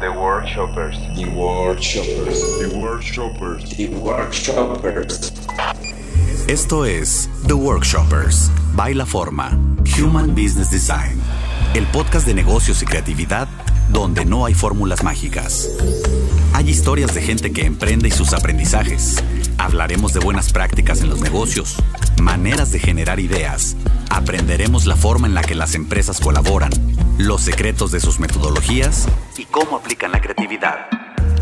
The Workshoppers. The Workshoppers. The Workshoppers. The Workshoppers. Esto es The Workshoppers, Baila Forma, Human Business Design, el podcast de negocios y creatividad donde no hay fórmulas mágicas. Hay historias de gente que emprende y sus aprendizajes. Hablaremos de buenas prácticas en los negocios, maneras de generar ideas. Aprenderemos la forma en la que las empresas colaboran, los secretos de sus metodologías y cómo aplican la creatividad.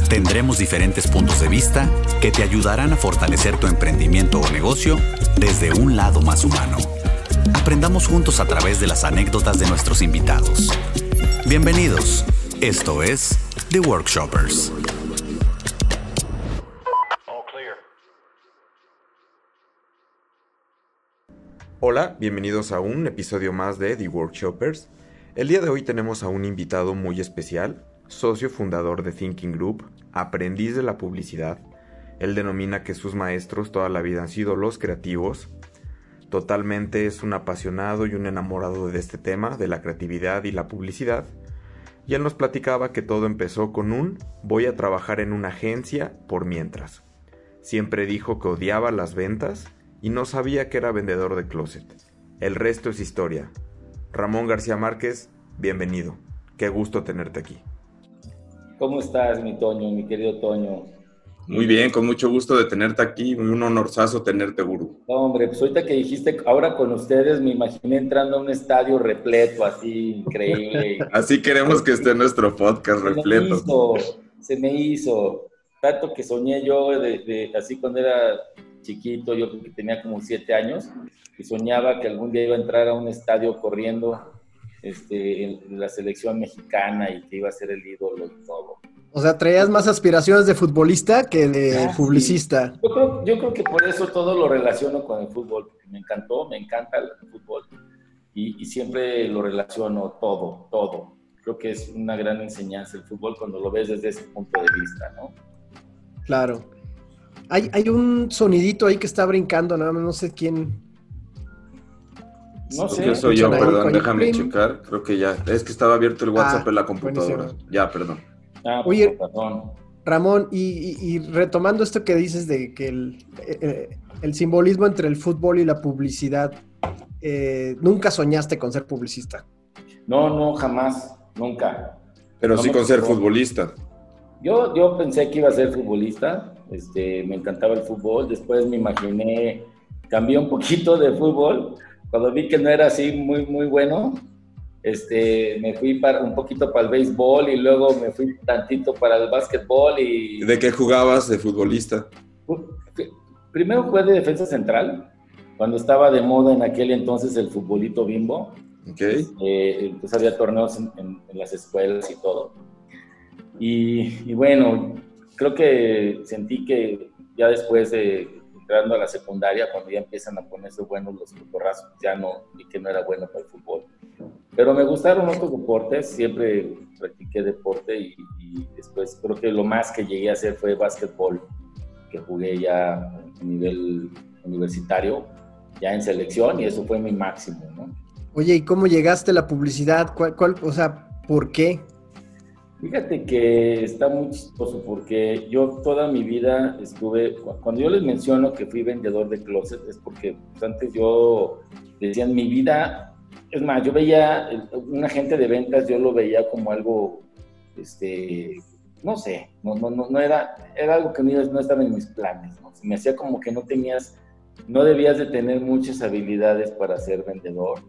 Tendremos diferentes puntos de vista que te ayudarán a fortalecer tu emprendimiento o negocio desde un lado más humano. Aprendamos juntos a través de las anécdotas de nuestros invitados. Bienvenidos. Esto es The Workshoppers. Hola, bienvenidos a un episodio más de The Workshoppers. El día de hoy tenemos a un invitado muy especial, socio fundador de Thinking Group, aprendiz de la publicidad. Él denomina que sus maestros toda la vida han sido los creativos. Totalmente es un apasionado y un enamorado de este tema, de la creatividad y la publicidad. Y él nos platicaba que todo empezó con un voy a trabajar en una agencia por mientras. Siempre dijo que odiaba las ventas y no sabía que era vendedor de closet. El resto es historia. Ramón García Márquez, bienvenido. Qué gusto tenerte aquí. ¿Cómo estás, mi Toño, mi querido Toño? Muy bien, con mucho gusto de tenerte aquí, un honorazo tenerte, Guru. No, hombre, pues ahorita que dijiste ahora con ustedes, me imaginé entrando a un estadio repleto, así, increíble. así queremos que esté nuestro podcast se repleto. Me hizo, se me hizo, tanto que soñé yo, de, de, así cuando era chiquito, yo creo que tenía como siete años, y soñaba que algún día iba a entrar a un estadio corriendo este, en la selección mexicana y que iba a ser el ídolo y todo. O sea, traías más aspiraciones de futbolista que de Ah, publicista. sí. Yo, creo, yo creo que por eso todo lo relaciono con el fútbol, porque me encantó, me encanta el fútbol y, y siempre lo relaciono todo, todo. Creo que es una gran enseñanza el fútbol cuando lo ves desde ese punto de vista, ¿no? Claro. Hay, hay un sonidito ahí que está brincando, nada más no sé quién. No sé. soy yo, perdón, déjame Prim. checar. Creo que ya. Es que estaba abierto el WhatsApp Ah, en la computadora. buenísimo. Ya, perdón. Ah, pues, Oye. perdón. Ramón, y, y- y retomando esto que dices de que el, eh, el simbolismo entre el fútbol y la publicidad, eh, nunca soñaste con ser publicista. No, no, jamás, nunca. Pero No sí con ser futbolista. Yo, yo pensé que iba a ser futbolista, este, me encantaba el fútbol, después me imaginé, cambié un poquito de fútbol, cuando vi que no era así muy, muy bueno, este, me fui para, un poquito para el béisbol y luego me fui tantito para el básquetbol y... ¿De qué jugabas de futbolista? Primero fue de defensa central, cuando estaba de moda en aquel entonces el futbolito bimbo, ¿Ok? eh, entonces había torneos en, en- en las escuelas y todo. Y, y bueno, creo que sentí que ya después de entrando a la secundaria, cuando ya empiezan a ponerse buenos los cotorrazos, ya no, vi que no era bueno para el fútbol. Pero me gustaron otros deportes, siempre practiqué deporte y, y después creo que lo más que llegué a hacer fue básquetbol, que jugué ya a nivel universitario, ya en selección y eso fue mi máximo, ¿no? Oye, ¿y cómo llegaste a la publicidad? ¿Cuál, cuál, o sea, ¿por qué? Fíjate que está muy chistoso porque yo toda mi vida estuve, cu- cuando yo les menciono que fui vendedor de closet es porque pues, antes yo decía mi vida, es más, yo veía el- un agente de ventas, yo lo veía como algo, este, no sé, no, no, no, no era, era algo que no, estaba en mis planes, me hacía como que no tenías, no debías de tener muchas habilidades para ser vendedor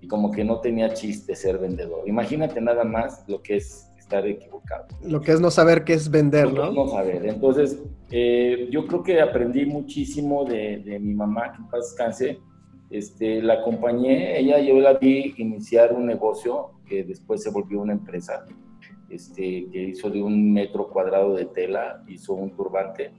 y como que no tenía chiste ser vendedor. Imagínate nada más lo que es estar equivocado. Lo que es no saber qué es vender, ¿no? Vamos a ver. Entonces, eh, yo creo que aprendí muchísimo de, de mi mamá, que en paz descanse. Este, la acompañé, ella yo la vi iniciar un negocio que después se volvió una empresa, este, que hizo de un metro cuadrado de tela, hizo un turbante,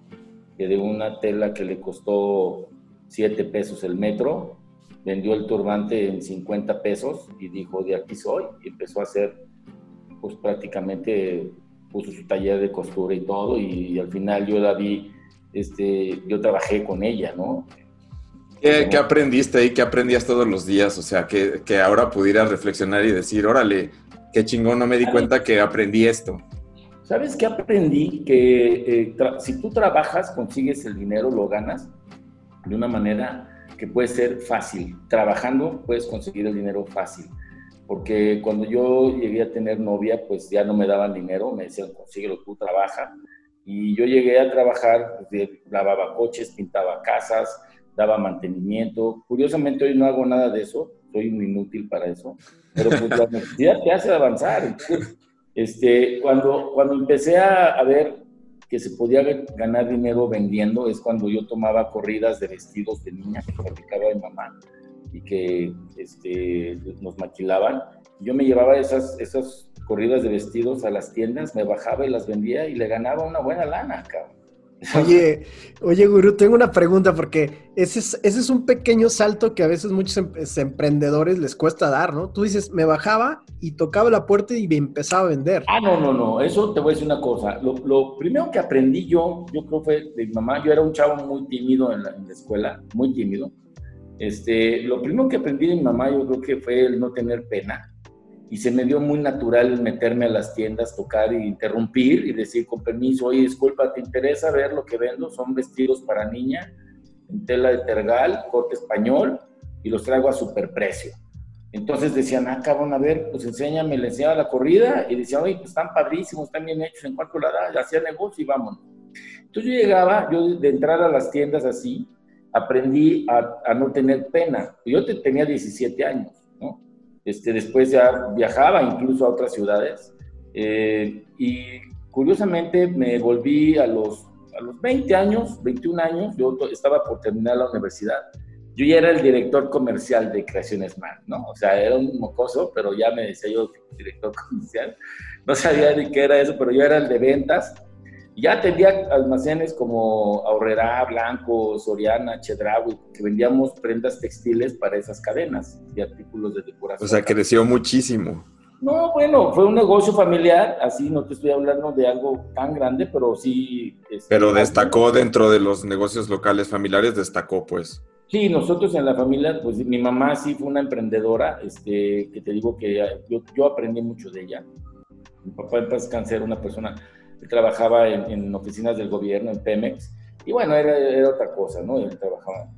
que de una tela que le costó 7 pesos el metro, vendió el turbante en 50 pesos y dijo, de aquí soy, y empezó a hacer pues prácticamente puso su taller de costura y todo, y, al final yo la vi, este, yo trabajé con ella, ¿no? ¿Qué, qué aprendiste ahí? ¿Qué aprendías todos los días? O sea, que, que ahora pudieras reflexionar y decir, órale, qué chingón, no me di cuenta que aprendí esto. ¿Sabes qué aprendí? Que eh, si tú trabajas, consigues el dinero, lo ganas de una manera que puede ser fácil. Trabajando puedes conseguir el dinero fácil. Porque cuando yo llegué a tener novia, pues ya no me daban dinero, me decían, consíguelo tú, trabaja. Y yo llegué a trabajar, pues, lavaba coches, pintaba casas, daba mantenimiento. Curiosamente hoy no hago nada de eso, soy un inútil para eso, pero pues la necesidad te hace avanzar. este, cuando, cuando empecé a, a, ver que se podía ganar dinero vendiendo, es cuando yo tomaba corridas de vestidos de niña que fabricaba mi mamá y que este, nos maquilaban. Yo me llevaba esas, esas corridas de vestidos a las tiendas, me bajaba y las vendía y le ganaba una buena lana, cabrón. Oye, oye, Gurú, tengo una pregunta porque ese es, ese es un pequeño salto que a veces muchos em, emprendedores les cuesta dar, ¿no? Tú dices, me bajaba y tocaba la puerta y me empezaba a vender. Ah, no, no, no, eso te voy a decir una cosa. Lo, lo primero que aprendí yo, yo creo fue de mi mamá, yo era un chavo muy tímido en la, en la escuela, muy tímido. Este, lo primero que aprendí de mi mamá, yo creo que fue el no tener pena y se me dio muy natural meterme a las tiendas, tocar e interrumpir y decir con permiso, oye, disculpa, ¿te interesa ver lo que vendo? Son vestidos para niña en tela de tergal, corte español y los traigo a superprecio. Entonces decían, ah, cabrón, a ver, pues enséñame, le enseñaba la corrida y decía, oye, pues están padrísimos, están bien hechos, ¿en cuánto la da? Hacía negocio y vámonos. Entonces yo llegaba, yo de entrar a las tiendas así, aprendí a, a no tener pena. Yo te, tenía 17 años este, después ya viajaba incluso a otras ciudades. Eh, y curiosamente me volví a los, a los 20 años, 21 años, yo estaba por terminar la universidad. Yo ya era el director comercial de Creaciones Smart, ¿no? O sea, era un mocoso, pero ya me decía yo director comercial. No sabía ni qué era eso, pero yo era el de ventas ya tenía almacenes como Aurrera, Blanco, Soriana, Chedraui, que vendíamos prendas textiles para esas cadenas de artículos de decoración. O sea, creció muchísimo. No, bueno, fue un negocio familiar, así no te estoy hablando de algo tan grande, pero sí... Este, pero destacó dentro de los negocios locales familiares, destacó pues. Sí, nosotros en la familia, pues mi mamá sí fue una emprendedora, este, que te digo que yo, yo aprendí mucho de ella. Mi papá en paz cáncer, una persona trabajaba en, oficinas del gobierno, en Pemex, y bueno, era, era otra cosa, ¿no? Él trabajaba,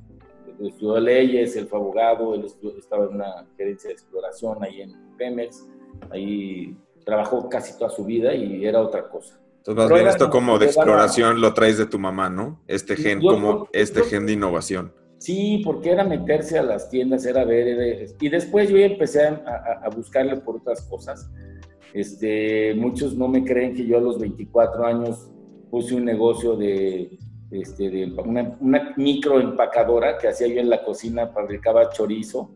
él estudió leyes, él fue abogado, él estaba en una gerencia de exploración ahí en Pemex, ahí trabajó casi toda su vida y era otra cosa. Entonces, más bien esto como de exploración lo traes de tu mamá, ¿no? Este gen, como este gen de innovación. Sí, porque era meterse a las tiendas, era ver, y después yo empecé a, a buscarle por otras cosas. Este, muchos no me creen que yo a los 24 años puse un negocio de, este, de una, una microempacadora que hacía yo en la cocina, fabricaba chorizo.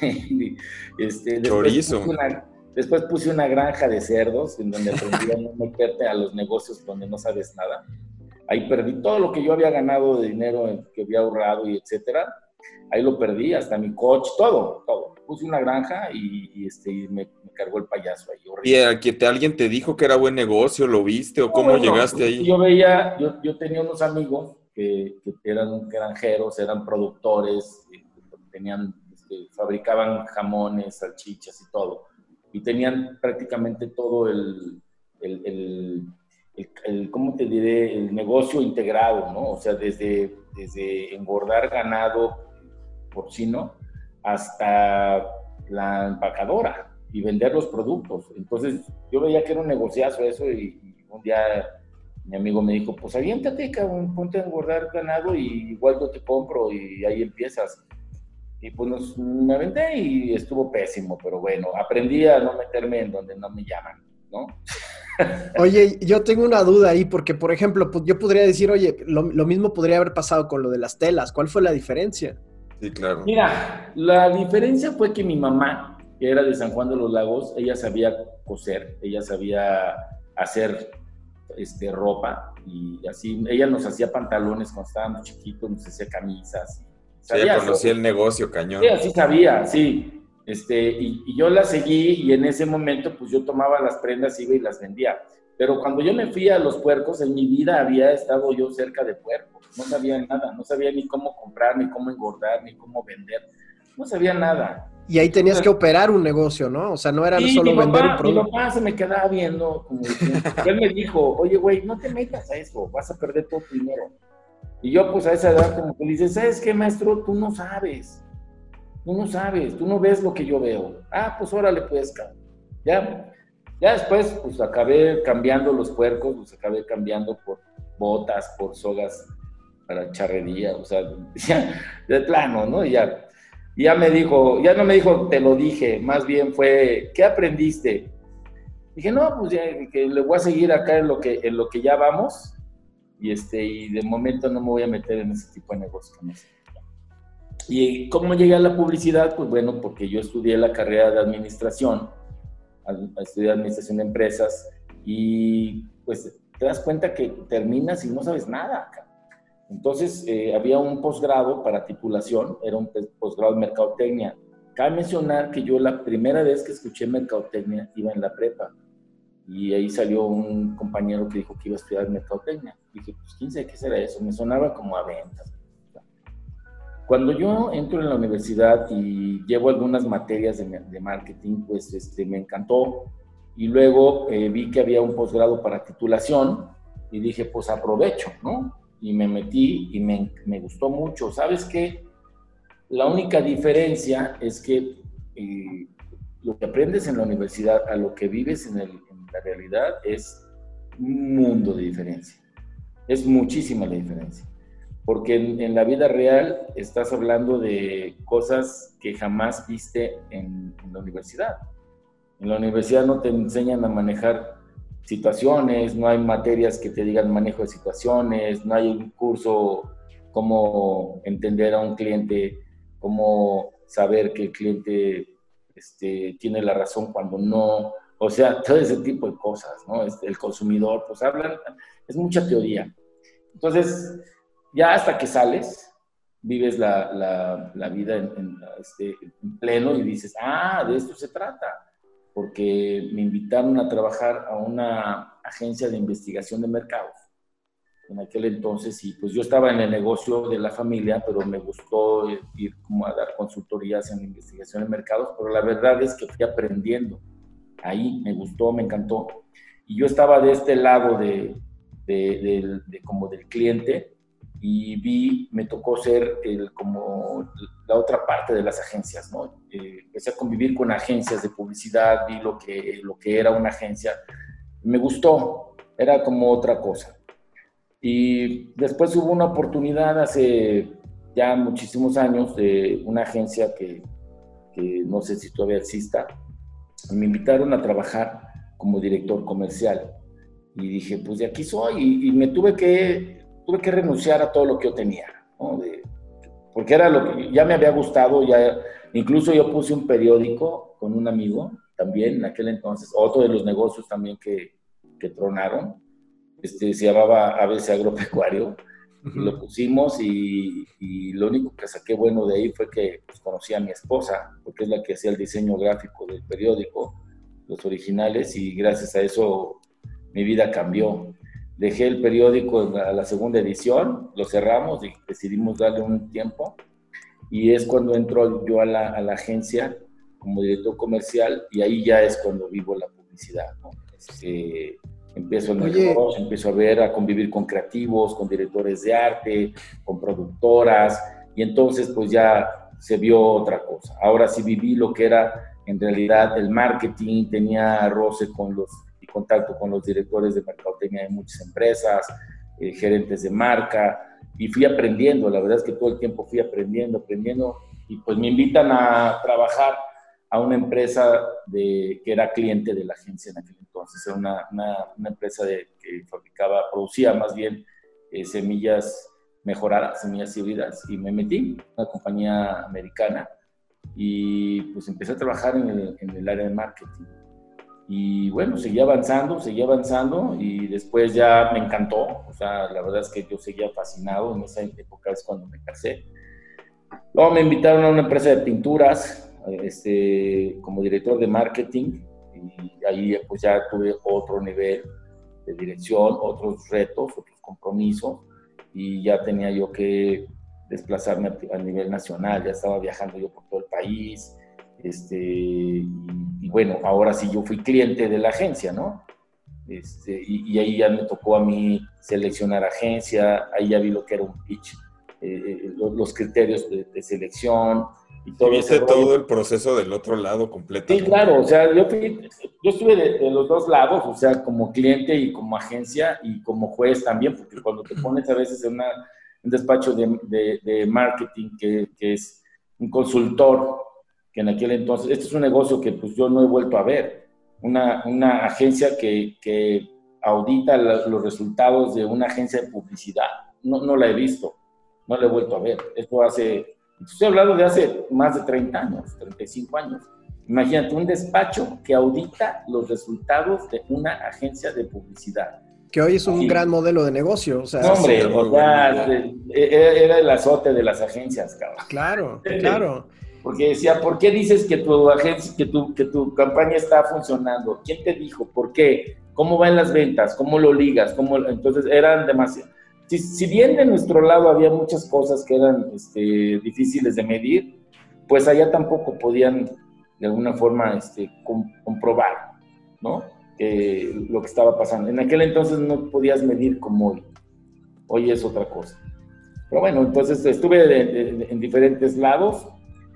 este, chorizo. después puse una granja de cerdos en donde aprendí a no meterte a los negocios donde no sabes nada. Ahí perdí todo lo que yo había ganado de dinero que había ahorrado y etcétera. Ahí lo perdí, hasta mi coche, todo, todo puse una granja y, este, me, cargó el payaso ahí. ¿Y a alguien te dijo que era buen negocio? ¿Lo viste o cómo llegaste ahí? Yo veía, yo, yo tenía unos amigos que, que, eran granjeros, eran productores, eh, tenían, este, fabricaban jamones, salchichas y todo. Y tenían prácticamente todo el, el, el, el, ¿cómo te diré? El negocio integrado, ¿no? O sea, desde, desde engordar ganado porcino hasta la empacadora y vender los productos. Entonces yo veía que era un negociazo eso y, un día mi amigo me dijo, pues aviéntate, cabrón, ponte a engordar ganado y igual yo te compro y ahí empiezas. Y pues me aventé y estuvo pésimo, pero bueno, aprendí a no meterme en donde no me llaman, ¿no? Oye, yo tengo una duda ahí, porque por ejemplo, yo podría decir, oye, lo, lo mismo podría haber pasado con lo de las telas. ¿Cuál fue la diferencia? Sí, claro. Mira, la diferencia fue que mi mamá, que era de San Juan de los Lagos, ella sabía coser, ella sabía hacer este, ropa y así, ella nos hacía pantalones cuando estábamos chiquitos, nos hacía camisas. Sabía conocía el negocio, cañón. Sí, así sabía, sí. Este, y, y, yo la seguí y en ese momento pues yo tomaba las prendas, iba y las vendía. Pero cuando yo me fui a los puercos, en mi vida había estado yo cerca de puercos no sabía nada, no sabía ni cómo comprar, ni cómo engordar, ni cómo vender. no sabía nada. Y ahí tenías que operar un negocio, ¿no? O sea, no era solo vender un producto. Mi papá se me quedaba viendo, como él me dijo, oye, güey, no te metas a eso, vas a perder todo tu dinero. Y yo, pues a esa edad, como que le dices, ¿sabes qué, maestro? Tú no sabes. Tú no sabes, tú no ves lo que yo veo. Ah, pues órale, pues, ya. Ya después, pues acabé cambiando los puercos, los acabé cambiando por botas, por sogas para charrería, o sea, ya, de plano, ¿no? Y ya, ya me dijo, ya no me dijo, te lo dije, más bien fue, ¿qué aprendiste? Dije, no, pues ya, que le voy a seguir acá en lo que, en lo que ya vamos, y, este, y de momento no me voy a meter en ese tipo de negocios. ¿Y cómo llegué a la publicidad? Pues bueno, porque yo estudié la carrera de administración, estudié administración de empresas, y pues te das cuenta que terminas y no sabes nada. Entonces, eh, había un posgrado para titulación, era un posgrado de mercadotecnia. Cabe mencionar que yo la primera vez que escuché mercadotecnia iba en la prepa y ahí salió un compañero que dijo que iba a estudiar mercadotecnia. Dije, pues quién sabe qué será eso, me sonaba como a ventas. Cuando yo entro en la universidad y llevo algunas materias de, marketing, pues este, me encantó. Y luego eh, vi que había un posgrado para titulación y dije, pues aprovecho, ¿no? Y me metí y me, me gustó mucho. ¿Sabes qué? La única diferencia es que eh, lo que aprendes en la universidad a lo que vives en, en la realidad es un mundo de diferencia. Es muchísima la diferencia. Porque en, la vida real estás hablando de cosas que jamás viste en, la universidad. En la universidad no te enseñan a manejar situaciones, no hay materias que te digan manejo de situaciones, no hay un curso cómo entender a un cliente, cómo saber que el cliente este, tiene la razón cuando no, o sea, todo ese tipo de cosas, ¿no? Este, el consumidor, pues hablan, es mucha teoría. Entonces, ya hasta que sales, vives la, vida este, en, pleno y dices, ah, de esto se trata, porque me invitaron a trabajar a una agencia de investigación de mercados. En aquel entonces, y pues yo estaba en el negocio de la familia, pero me gustó ir como a dar consultorías en investigación de mercados, pero la verdad es que fui aprendiendo. Ahí me gustó, me encantó. Y yo estaba de este lado de, de como del cliente, y vi, me tocó ser el, como la otra parte de las agencias, ¿no? Eh, empecé a convivir con agencias de publicidad, vi lo que, lo que era una agencia, me gustó, era como otra cosa. Y después hubo una oportunidad hace ya muchísimos años de una agencia que, que no sé si todavía exista, me invitaron a trabajar como director comercial. Y dije, pues de aquí soy. y me tuve que tuve que renunciar a todo lo que yo tenía, porque era lo que ya me había gustado, ya incluso yo puse un periódico con un amigo también en aquel entonces, otro de los negocios también que, que tronaron, este, se llamaba ABC Agropecuario, lo pusimos y, y, lo único que saqué bueno de ahí fue que pues, conocí a mi esposa, porque es la que hacía el diseño gráfico del periódico, los originales, y gracias a eso mi vida cambió dejé el periódico a la segunda edición, lo cerramos y decidimos darle un tiempo. Y es cuando entro yo a la, a la agencia como director comercial y ahí ya es cuando vivo la publicidad. ¿no? Este, empiezo en el empiezo a ver, a convivir con creativos, con directores de arte, con productoras y entonces pues ya se vio otra cosa. Ahora sí viví lo que era en realidad el marketing, tenía roce con los contacto con los directores de mercadotecnia de muchas empresas, eh, gerentes de marca, y fui aprendiendo, la verdad es que todo el tiempo fui aprendiendo, aprendiendo, y pues me invitan a trabajar a una empresa que era cliente de la agencia en aquel entonces, era una, empresa que fabricaba, producía más bien eh, semillas mejoradas, semillas híbridas, y me metí, una compañía americana, y pues empecé a trabajar en el área de marketing y bueno, seguí avanzando, seguí avanzando y después ya me encantó. O sea, la verdad es que yo seguía fascinado. En esa época es cuando me casé. Luego me invitaron a una empresa de pinturas este, como director de marketing y ahí pues ya tuve otro nivel de dirección, otros retos, otros compromisos y ya tenía yo que desplazarme a, nivel nacional, ya estaba viajando yo por todo el país, este, y, bueno, ahora sí yo fui cliente de la agencia, ¿no? Este, y, ahí ya me tocó a mí seleccionar agencia, ahí ya vi lo que era un pitch, eh, eh, los, criterios de, de selección, y todo Viste todo el proceso del otro lado completo. Sí, claro, o sea, yo, yo estuve de, los dos lados, o sea, como cliente y como agencia y como juez también, porque cuando te pones a veces en una, un despacho de, de, marketing que, que, es un consultor, que en aquel entonces, este es un negocio que pues yo no he vuelto a ver, una, una agencia que, que audita los resultados de una agencia de publicidad, no, no la he visto, no la he vuelto a ver, esto hace Estoy hablando de hace más de 30 años, 35 años. Imagínate un despacho que audita los resultados de una agencia de publicidad. Que hoy es un gran modelo de negocio. O sea, no, hombre, e, e, era el azote de las agencias, cabrón. Claro, claro. Porque decía, ¿por qué dices que tu agencia, que tu, que tu campaña está funcionando? ¿Quién te dijo? ¿Por qué? ¿Cómo van las ventas? ¿Cómo lo ligas? ¿Cómo? Entonces eran demasiado si, bien de nuestro lado había muchas cosas que eran este, difíciles de medir, pues allá tampoco podían de alguna forma este, comprobar, ¿no? lo que estaba pasando. En aquel entonces no podías medir como hoy. Hoy es otra cosa. Pero bueno, entonces estuve en diferentes lados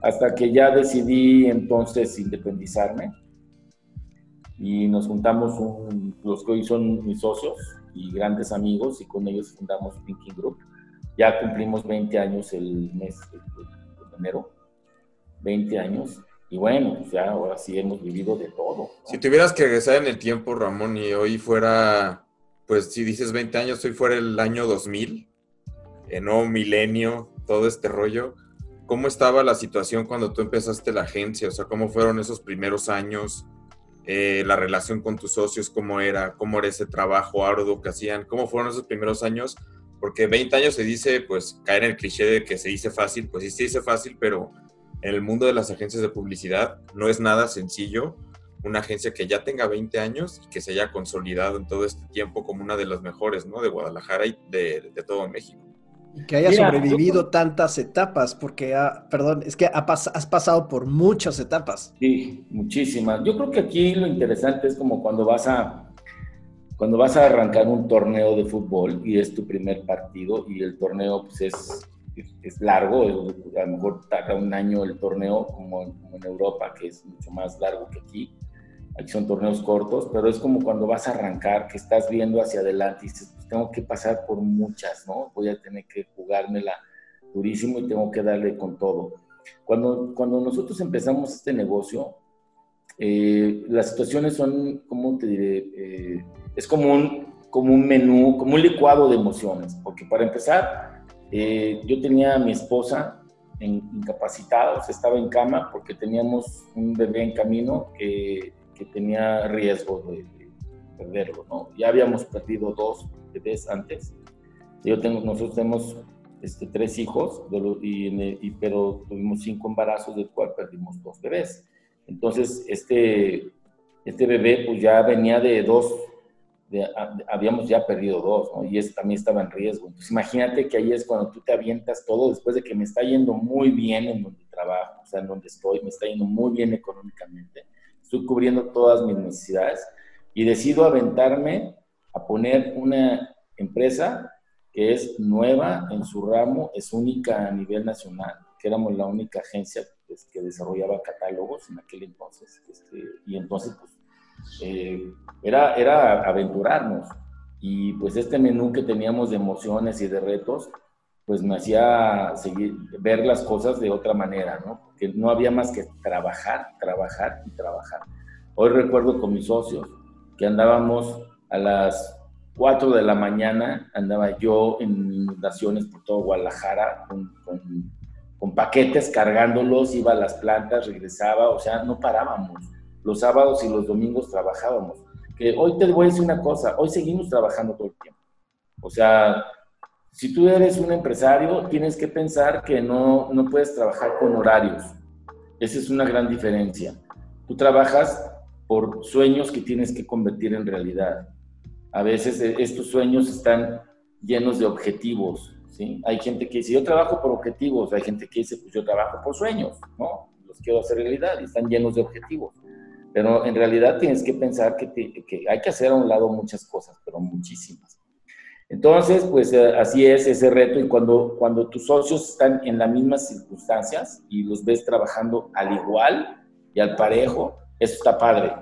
hasta que ya decidí entonces independizarme y nos juntamos los que hoy son mis socios, y grandes amigos y con ellos fundamos Thinking Group. Ya cumplimos 20 años el mes de, enero, 20 años. Y bueno, pues ya ahora sí hemos vivido de todo. Si tuvieras que regresar en el tiempo, Ramón, y hoy fuera, pues si dices 20 años, hoy fuera el año 2000, en nuevo milenio, todo este rollo, ¿cómo estaba la situación cuando tú empezaste la agencia? O sea, ¿cómo fueron esos primeros años? Eh, la relación con tus socios, cómo era, cómo era ese trabajo arduo que hacían, cómo fueron esos primeros años, porque 20 años se dice, pues caer en el cliché de que se dice fácil, pues sí se dice fácil, pero en el mundo de las agencias de publicidad no es nada sencillo una agencia que ya tenga 20 años y que se haya consolidado en todo este tiempo como una de las mejores, ¿no? De Guadalajara y de, de todo México. Y que haya sobrevivido tantas etapas, porque, perdón, es que has pasado por muchas etapas. Sí, muchísimas. Yo creo que aquí lo interesante es como cuando vas a, cuando vas a arrancar un torneo de fútbol y es tu primer partido y el torneo pues es, es, largo, a lo mejor tarda un año el torneo como, como en Europa, que es mucho más largo que aquí aquí son torneos cortos, pero es como cuando vas a arrancar, que estás viendo hacia adelante y dices, tengo que pasar por muchas, ¿no? Voy a tener que jugármela durísimo y tengo que darle con todo. Cuando, cuando nosotros empezamos este negocio, eh, las situaciones son, ¿cómo te diré? Eh, es como un, como un menú, como un licuado de emociones, porque para empezar, eh, yo tenía a mi esposa incapacitada, o sea, estaba en cama porque teníamos un bebé en camino que que tenía riesgo de, perderlo, ¿no? Ya habíamos perdido dos bebés antes. Yo tengo, nosotros tenemos este, tres hijos, y, pero tuvimos cinco embarazos, del cual perdimos dos bebés. Entonces, este, este bebé pues ya venía de dos, habíamos ya perdido dos, ¿no? Y ese también estaba en riesgo. Entonces, imagínate que ahí es cuando tú te avientas todo después de que me está yendo muy bien en donde trabajo, o sea, en donde estoy, me está yendo muy bien económicamente estoy cubriendo todas mis necesidades y decido aventarme a poner una empresa que es nueva en su ramo, es única a nivel nacional, que éramos la única agencia pues, que desarrollaba catálogos en aquel entonces. Este, y entonces, pues, eh, era, era aventurarnos. Y pues este menú que teníamos de emociones y de retos, pues me hacía seguir, ver las cosas de otra manera, ¿no? Que no había más que trabajar, trabajar y trabajar. Hoy recuerdo con mis socios que andábamos a las 4 de la mañana, andaba yo en inundaciones por todo Guadalajara con, con paquetes cargándolos, iba a las plantas, regresaba, o sea, no parábamos. Los sábados y los domingos trabajábamos. Que hoy te voy a decir una cosa, hoy seguimos trabajando todo el tiempo. O sea, si tú eres un empresario, tienes que pensar que no, no puedes trabajar con horarios. Esa es una gran diferencia. Tú trabajas por sueños que tienes que convertir en realidad. A veces eh, estos sueños están llenos de objetivos, ¿sí? Hay gente que dice, yo trabajo por objetivos, hay gente que dice, pues yo trabajo por sueños, ¿no? Los quiero hacer realidad y están llenos de objetivos. Pero en realidad tienes que pensar que, hay que hacer a un lado muchas cosas, pero muchísimas. Entonces, pues eh, así es ese reto y cuando, cuando tus socios están en las mismas circunstancias y los ves trabajando al igual y al parejo, eso está padre,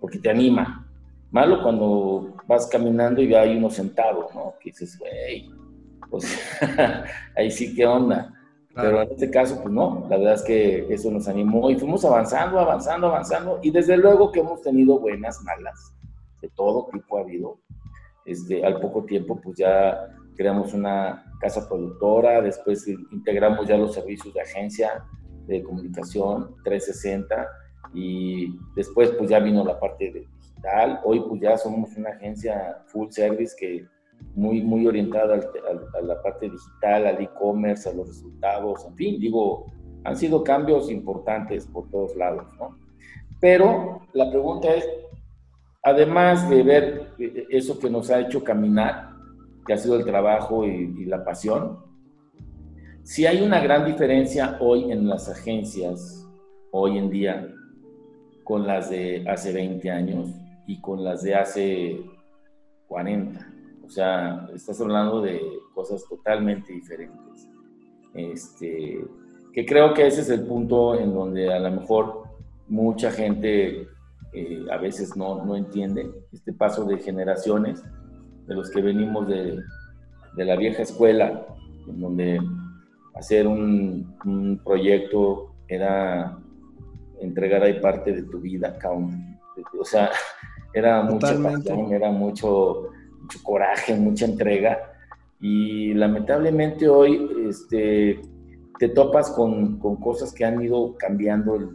porque te anima. Malo cuando vas caminando y hay uno sentado, ¿no? Que dices, güey, pues ahí sí que onda. Pero en este caso, pues no, la verdad es que eso nos animó y fuimos avanzando, avanzando, avanzando. Y desde luego que hemos tenido buenas, malas, de todo tipo ha habido. Este, al poco tiempo, pues ya creamos una casa productora, después integramos ya los servicios de agencia de comunicación 360 y después pues ya vino la parte de digital. Hoy pues ya somos una agencia full service que muy, muy orientada a la parte digital, al e-commerce, a los resultados, en fin, digo, han sido cambios importantes por todos lados, ¿no? Pero la pregunta es, además de ver eso que nos ha hecho caminar, que ha sido el trabajo y, la pasión, si hay una gran diferencia hoy en las agencias, hoy en día, con las de hace 20 años y con las de hace 40. O sea, estás hablando de cosas totalmente diferentes. Este, que creo que ese es el punto en donde a lo mejor mucha gente eh, a veces no, no, entiende este paso de generaciones, de los que venimos de, de la vieja escuela, en donde hacer un, un, proyecto era entregar ahí parte de tu vida, O sea, era mucha pasión, era mucho mucho coraje, mucha entrega. Y lamentablemente hoy este, te topas con, con cosas que han ido cambiando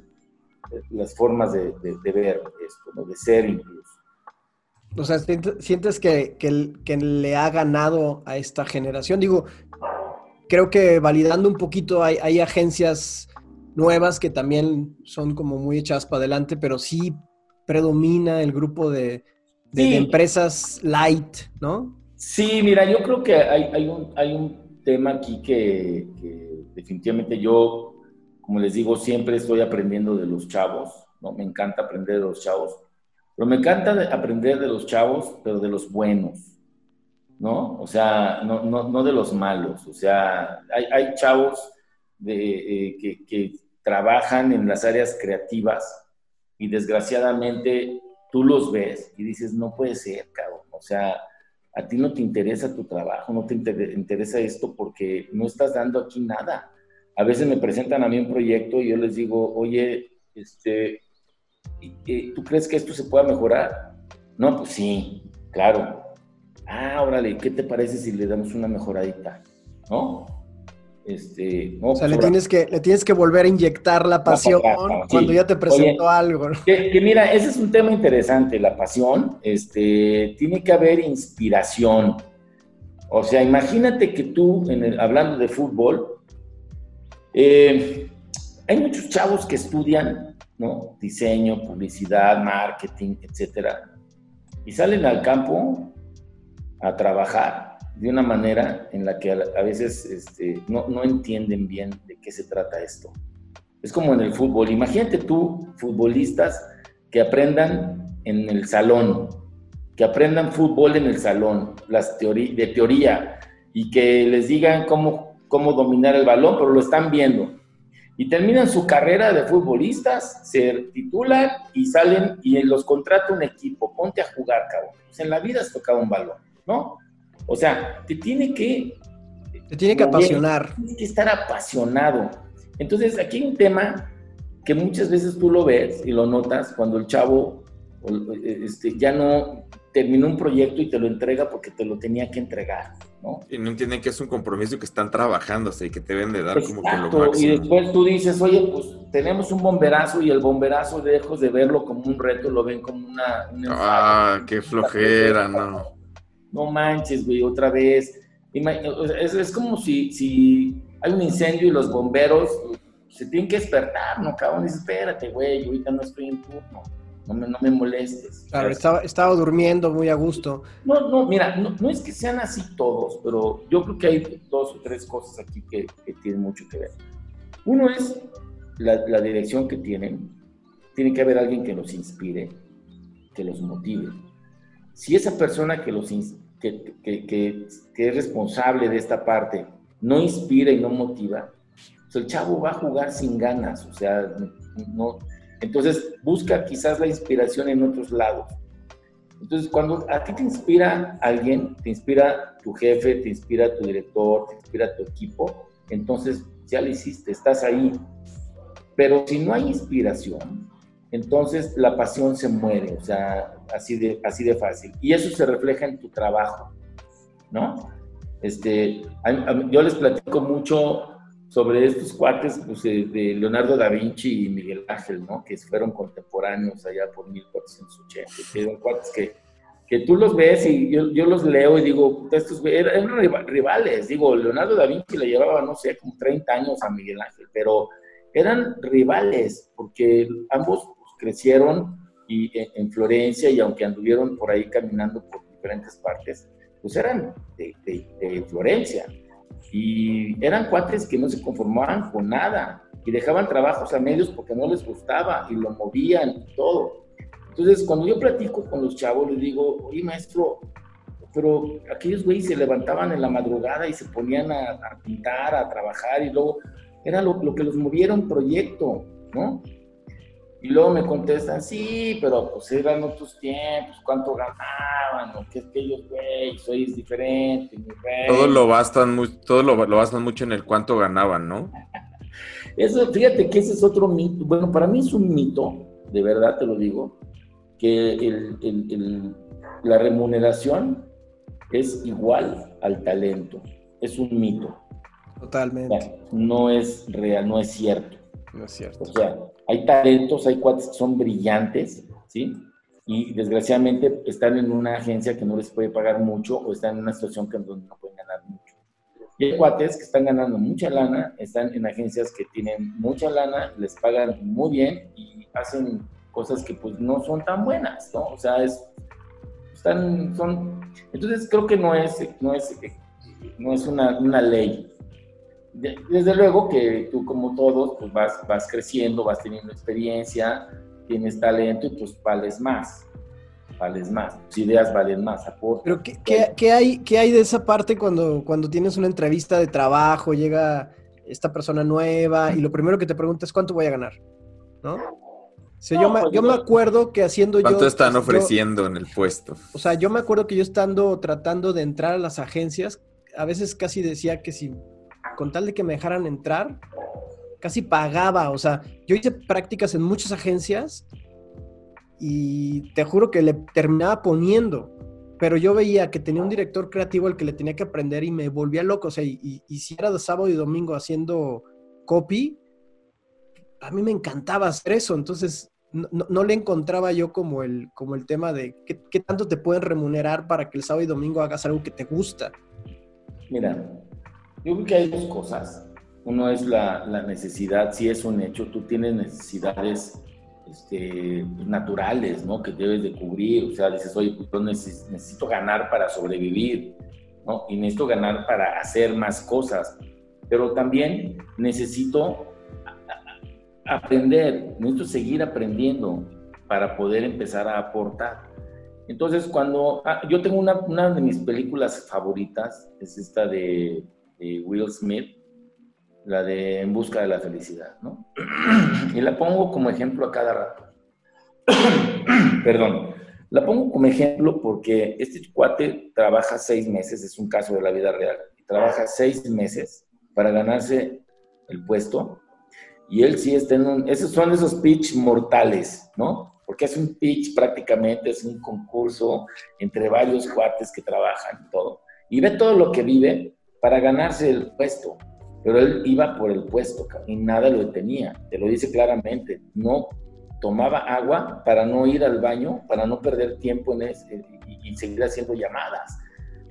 las formas de, de, ver esto, de ser incluso. O sea, ¿sientes que, que, que, le ha ganado a esta generación? Digo, creo que validando un poquito hay, hay agencias nuevas que también son como muy echadas para adelante, pero sí predomina el grupo de, de, empresas light, ¿no? Sí, mira, yo creo que hay, hay, un, hay un tema aquí que, definitivamente yo, como les digo, siempre estoy aprendiendo de los chavos, ¿no? Me encanta aprender de los chavos, pero me encanta aprender de los chavos, pero de los buenos, ¿no? O sea, no, no, no de los malos, o sea, hay, hay chavos de, eh, que, que trabajan en las áreas creativas y desgraciadamente tú los ves y dices, no puede ser, cabrón. O sea, a ti no te interesa tu trabajo, no te interesa esto porque no estás dando aquí nada. A veces me presentan a mí un proyecto y yo les digo, oye, este, ¿tú crees que esto se pueda mejorar? No, pues sí, claro. Ah, órale, ¿qué te parece si le damos una mejoradita? ¿No? Este, o sea, le tienes, que, le tienes que volver a inyectar la pasión cuando ya te presentó algo. Que, mira, ese es un tema interesante, la pasión. Este, tiene que haber inspiración. O sea, imagínate que tú, en hablando de fútbol, eh, hay muchos chavos que estudian ¿no? diseño, publicidad, marketing, etcétera, y salen al campo a trabajar de una manera en la que a, veces este, no, no, entienden bien de qué se trata esto. Es como en el fútbol. Imagínate tú, futbolistas, que aprendan en el salón, que aprendan fútbol en el salón, las de teoría, y que les digan cómo, cómo dominar el balón, pero lo están viendo. Y terminan su carrera de futbolistas, se titulan y salen y los contrata un equipo. Ponte a jugar, cabrón. Pues en la vida has tocado un balón, ¿no? O sea, te tiene que... Te tiene que apasionar. Tienes que estar apasionado. Entonces, aquí hay un tema que muchas veces tú lo ves y lo notas cuando el chavo este, ya no terminó un proyecto y te lo entrega porque te lo tenía que entregar, ¿no? Y no entienden que es un compromiso que están sea, y que te deben de dar como que lo máximo. Y después tú dices, oye, pues tenemos un bomberazo y el bomberazo lejos de verlo como un reto, lo ven como una... ah, qué flojera, no no manches, güey, otra vez. Es, es como si, si hay un incendio y los bomberos se tienen que despertar, ¿no? Cabrón, espérate, güey, ahorita no estoy en turno, no me, no me molestes. Claro, estaba, estaba durmiendo muy a gusto. No, no, mira, no, no, es que sean así todos, pero yo creo que hay dos o tres cosas aquí que, que tienen mucho que ver. Uno es la, la, dirección que tienen. Tiene que haber alguien que los inspire, que los motive. Si esa persona que, es responsable de esta parte no inspira y no motiva, pues el chavo va a jugar sin ganas, o sea, no, entonces busca quizás la inspiración en otros lados. Entonces, cuando a ti te inspira alguien, te inspira tu jefe, te inspira tu director, te inspira tu equipo, entonces ya lo hiciste, estás ahí. Pero si no hay inspiración, entonces la pasión se muere, o sea, así de, así de fácil. Y eso se refleja en tu trabajo, ¿no? Este, yo les platico mucho sobre estos cuates pues, de Leonardo da Vinci y Miguel Ángel, ¿no? Que fueron contemporáneos allá por 1480, que eran cuates que, que tú los ves y yo, yo los leo y digo, estos eran rivales, digo, Leonardo da Vinci le llevaba, no sé, como 30 años a Miguel Ángel, pero eran rivales porque ambos crecieron y, en Florencia y aunque anduvieron por ahí caminando por diferentes partes, pues eran de, de, Florencia. Y eran cuates que no se conformaban con nada y dejaban trabajos a medios porque no les gustaba y lo movían y todo. Entonces, cuando yo platico con los chavos, les digo, oye, maestro, pero aquellos güeyes se levantaban en la madrugada y se ponían a, pintar, a trabajar y luego era lo, lo que los movía un proyecto, ¿no? Y luego me contestan, sí, pero pues eran otros tiempos, cuánto ganaban, o que es que ellos, güey, sois diferente, mi rey. Todo lo bastan, muy, todo lo, lo bastan mucho en el cuánto ganaban, ¿no? Eso, fíjate que ese es otro mito. Bueno, para mí es un mito, de verdad te lo digo, que el, el, el, la remuneración es igual al talento. Es un mito. Totalmente. no es real, no es cierto. No es cierto. O sea, hay talentos, hay cuates que son brillantes, ¿sí? Y desgraciadamente están en una agencia que no les puede pagar mucho o están en una situación que donde no pueden ganar mucho. Y hay cuates que están ganando mucha lana, están en agencias que tienen mucha lana, les pagan muy bien y hacen cosas que pues no son tan buenas, ¿no? O sea, es, están, son, entonces creo que no es, no es, no es una, una ley, desde luego que tú como todos, pues vas, vas creciendo, vas teniendo experiencia, tienes talento y pues vales más, vales más, tus ideas valen más, aporte. Pero ¿qué, qué, qué hay, ¿qué hay de esa parte cuando, cuando tienes una entrevista de trabajo, llega esta persona nueva y lo primero que te pregunta es cuánto voy a ganar, ¿no? O sea, no, yo, me, pues yo me acuerdo que haciendo ¿Cuánto yo... ¿Cuánto están ofreciendo yo, en el puesto? O sea, yo me acuerdo que yo estando tratando de entrar a las agencias, a veces casi decía que si con tal de que me dejaran entrar, casi pagaba. O sea, yo hice prácticas en muchas agencias y te juro que le terminaba poniendo. Pero yo veía que tenía un director creativo al que le tenía que aprender y me volvía loco. O sea, y, y si era de sábado y domingo haciendo copy, a mí me encantaba hacer eso. Entonces, no, le encontraba yo como el, como el tema de qué, qué tanto te pueden remunerar para que el sábado y domingo hagas algo que te gusta. Mira, yo creo que hay dos cosas. Uno es la, la necesidad, si es un hecho, tú tienes necesidades este, naturales, ¿no? Que debes de cubrir. O sea, dices, oye, pues yo necesito ganar para sobrevivir, ¿no? Y necesito ganar para hacer más cosas. Pero también necesito aprender, necesito seguir aprendiendo para poder empezar a aportar. Entonces, cuando ah, yo tengo una, una de mis películas favoritas, es esta de de Will Smith, la de En busca de la felicidad, ¿no? Y la pongo como ejemplo a cada rato. Perdón. La pongo como ejemplo porque este cuate trabaja seis meses, es un caso de la vida real, trabaja seis meses para ganarse el puesto y él sí está en un... Esos son esos pitch mortales, ¿no? Porque es un pitch prácticamente, es un concurso entre varios cuates que trabajan y todo. Y ve todo lo que vive para ganarse el puesto. Pero él iba por el puesto y nada lo detenía. Te lo dice claramente. No tomaba agua para no ir al baño, para no perder tiempo en ese, y, y, seguir haciendo llamadas.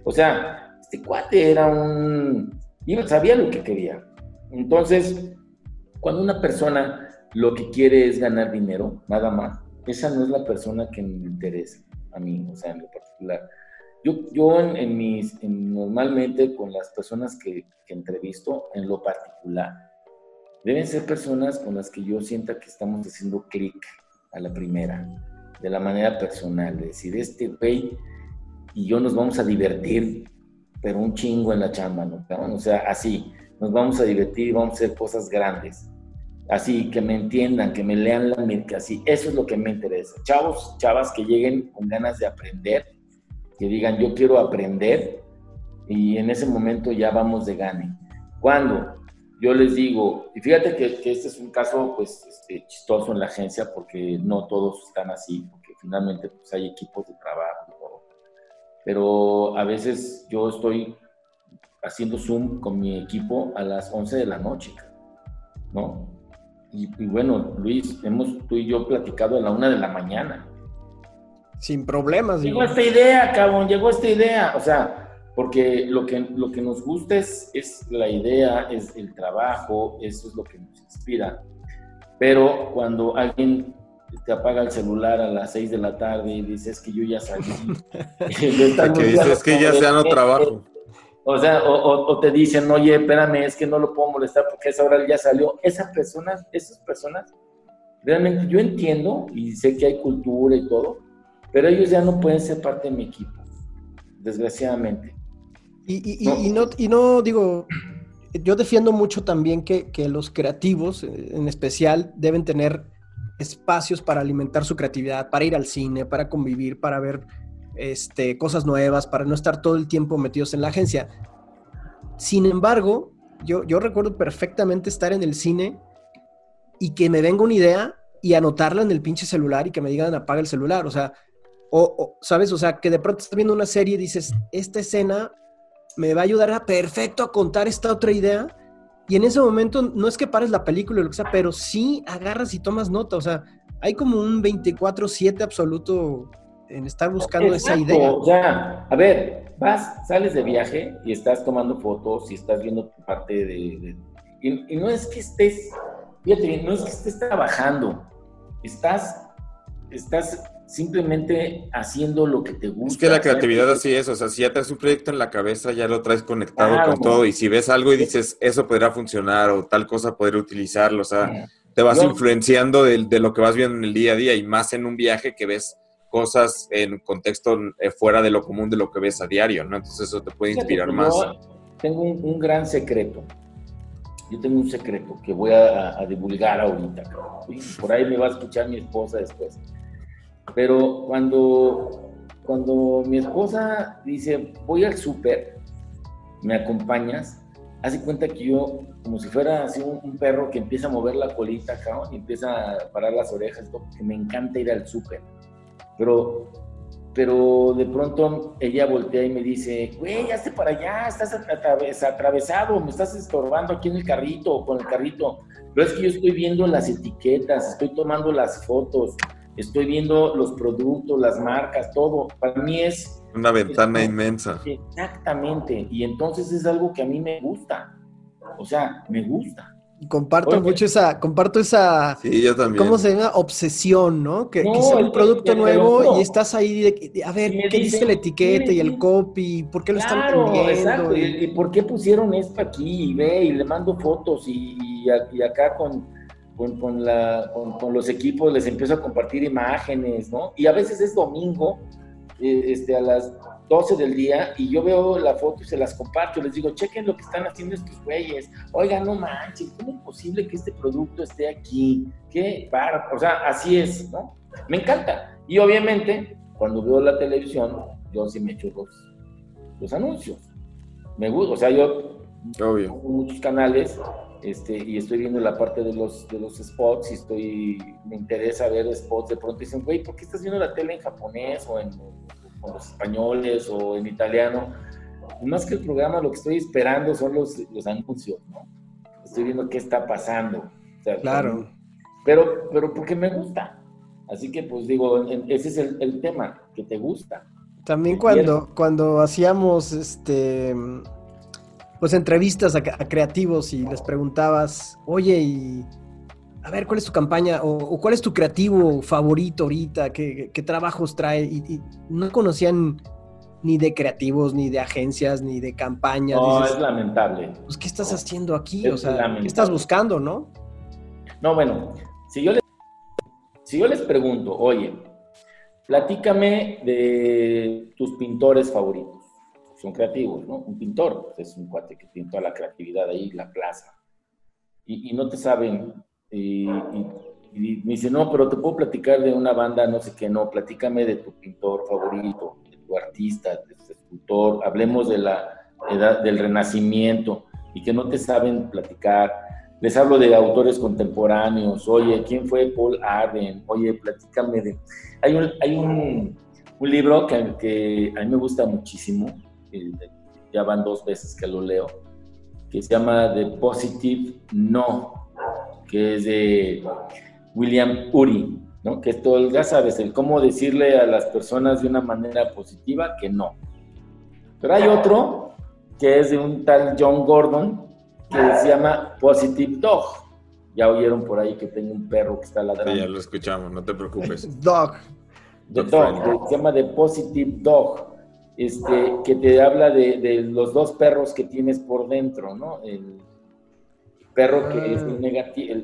O sea, este cuate era un... Iba, sabía lo que quería. Entonces, cuando una persona lo que quiere es ganar dinero, nada más, esa no es la persona que me interesa a mí, o sea, en lo particular. Yo, yo en, mis, normalmente con las personas que, que entrevisto, en lo particular, deben ser personas con las que yo sienta que estamos haciendo clic a la primera, de la manera personal, de decir, este güey y yo nos vamos a divertir, pero un chingo en la chamba, ¿no? O sea, así, nos vamos a divertir y vamos a hacer cosas grandes. Así, que me entiendan, que me lean la mente, así, eso es lo que me interesa. Chavos, chavas que lleguen con ganas de aprender, que digan, yo quiero aprender, y en ese momento ya vamos de gane. Cuando yo les digo, y fíjate que, este es un caso pues este, chistoso en la agencia porque no todos están así, porque finalmente pues hay equipos de trabajo y. Pero a veces yo estoy haciendo Zoom con mi equipo a las 11 de la noche, ¿no? Y, bueno, Luis, hemos tú y yo platicado a la una de la mañana. Sin problemas. Llegó esta idea, cabrón, llegó esta idea. O sea, porque lo que, lo que nos gusta es, es la idea, es el trabajo, eso es lo que nos inspira. Pero cuando alguien te apaga el celular a las 6 de la tarde y dices que yo ya salí. que dices que ya sea no trabajo. O sea, o, te dicen, oye, espérame, es que no lo puedo molestar porque esa hora ya salió. Esas personas, esas personas, realmente yo entiendo y sé que hay cultura y todo, pero ellos ya no pueden ser parte de mi equipo, desgraciadamente. Y, no. y, no, digo, yo defiendo mucho también que, que, los creativos, eh, en especial, deben tener espacios para alimentar su creatividad, para ir al cine, para convivir, para ver este, cosas nuevas, para no estar todo el tiempo metidos en la agencia. Sin embargo, yo, yo recuerdo perfectamente estar en el cine y que me venga una idea y anotarla en el pinche celular y que me digan apaga el celular. O sea, o, ¿sabes? O sea, que de pronto estás viendo una serie y dices, esta escena me va a ayudar a perfecto a contar esta otra idea. Y en ese momento no es que pares la película o lo que sea, pero sí agarras y tomas nota. O sea, hay como un 24-7 absoluto en estar buscando esa idea. O sea, a ver, vas, sales de viaje y estás tomando fotos y estás viendo tu parte de... y, no es que estés, fíjate no es que estés trabajando, estás, estás simplemente haciendo lo que te gusta. Es que la creatividad así es, o sea, si ya traes un proyecto en la cabeza, ya lo traes conectado con todo, y si ves algo y dices, eso podrá funcionar o tal cosa podría utilizarlo, o sea, te vas influenciando de, lo que vas viendo en el día a día y más en un viaje que ves cosas en contexto eh, fuera de lo común de lo que ves a diario, ¿no? Entonces eso te puede inspirar más. tengo un, gran secreto. Yo tengo un secreto que voy a, a divulgar ahorita. Por ahí me va a escuchar mi esposa después. Pero cuando, cuando mi esposa dice, voy al súper, ¿me acompañas? Hace cuenta que yo, como si fuera así un, perro que empieza a mover la colita acá y empieza a parar las orejas, que me encanta ir al súper. Pero, pero de pronto ella voltea y me dice, güey, hazte para allá, estás atravesado, me estás estorbando aquí en el carrito con el carrito. Pero es que yo estoy viendo las etiquetas, estoy tomando las fotos, estoy viendo los productos, las marcas, todo. Para mí es... Una ventana inmensa. Exactamente. Y entonces es algo que a mí me gusta. O sea, me gusta. Comparto mucho esa, comparto esa, sí, yo también. ¿cómo se llama? Obsesión, ¿no? Que, que sea un producto nuevo y estás ahí, de, a ver, ¿qué dice la etiqueta y el copy? ¿Por qué lo están vendiendo? Exacto, y, por qué pusieron esto aquí? Y ve, y le mando fotos y, y acá con, con, la, con, los equipos les empiezo a compartir imágenes, ¿no? Y a veces es domingo, eh, este, a las 12 del día, y yo veo la foto y se las comparto, les digo, chequen lo que están haciendo estos güeyes, oigan, no manches, ¿cómo es posible que este producto esté aquí? ¿Qué? Para, o sea, así es, ¿no? Me encanta. Y obviamente, cuando veo la televisión, yo sí me echo los, los anuncios. Me gusta, o sea, yo Obvio. muchos canales este, y estoy viendo la parte de los, de los spots y estoy, me interesa ver spots, de pronto dicen, güey, ¿por qué estás viendo la tele en japonés o en los españoles o en italiano? Más que el programa, lo que estoy esperando son los, los anuncios, ¿no? Estoy viendo qué está pasando. claro. Pero, pero porque me gusta. Así que, pues digo, ese es el, el tema, que te gusta. También cuando, cuando hacíamos este pues entrevistas a, creativos y les preguntabas, oye, y a ver, ¿cuál es tu campaña o, o cuál es tu creativo favorito ahorita? ¿Qué, qué trabajos trae? Y, y no conocían ni de creativos, ni de agencias, ni de campañas. No, Dices, es lamentable. pues, ¿qué estás haciendo aquí? Es O sea, lamentable. ¿qué estás buscando, no? No, bueno, si yo les, si yo les pregunto, oye, platícame de tus pintores favoritos. Son creativos, ¿no? Un pintor pues, es un cuate que pintó la creatividad ahí, la plaza. Y, y no te saben. Y, y- y me dice, no, pero te puedo platicar de una banda, no sé qué, no, platícame de tu pintor favorito, de tu artista, de tu escultor, hablemos de la edad del renacimiento y que no te saben platicar. Les hablo de autores contemporáneos, oye, ¿quién fue Paul Arden? Oye, platícame de... Hay un, hay un, un libro que, que a mí me gusta muchísimo, ya van dos veces que lo leo, que se llama The Positive No, que es de William Uri, ¿no? Que esto, ya sabes, el cómo decirle a las personas de una manera positiva que no. Pero hay otro que es de un tal John Gordon que se llama Positive Dog. Ya oyeron por ahí que tengo un perro que está Sí, ya ladrando. lo escuchamos, no te preocupes. Dog. The Dog que se llama The Positive Dog, este, que te habla de, de los dos perros que tienes por dentro, ¿no? El perro que Ah. es negativo,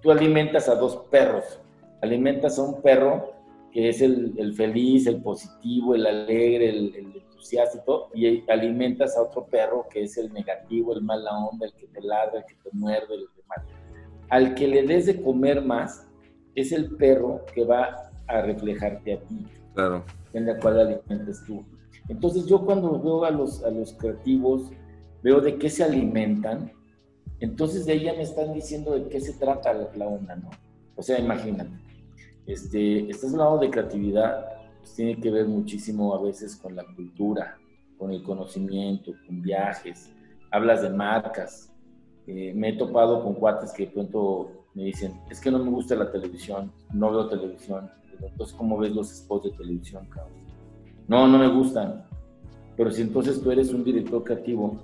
tú alimentas a dos perros, alimentas a un perro que es el, el feliz, el positivo, el alegre, el, el entusiasta y todo, y alimentas a otro perro que es el negativo, el mala onda, el que te ladra, el que te muerde, el demás. Al que le des de comer más, es el perro que va a reflejarte a ti Claro. en la cual alimentes tú. Entonces yo cuando veo a los, a los creativos, veo de qué se alimentan, entonces de ya me están diciendo de qué se trata la, onda, ¿no? O sea, imagínate, este, estás hablando de creatividad, pues tiene que ver muchísimo a veces con la cultura, con el conocimiento, con viajes, hablas de marcas. Eh, me he topado con cuates que de pronto me dicen, es que no me gusta la televisión, no veo televisión. Entonces, ¿cómo ves los spots de televisión, cabrón? No, no me gustan. Pero si entonces tú eres un director creativo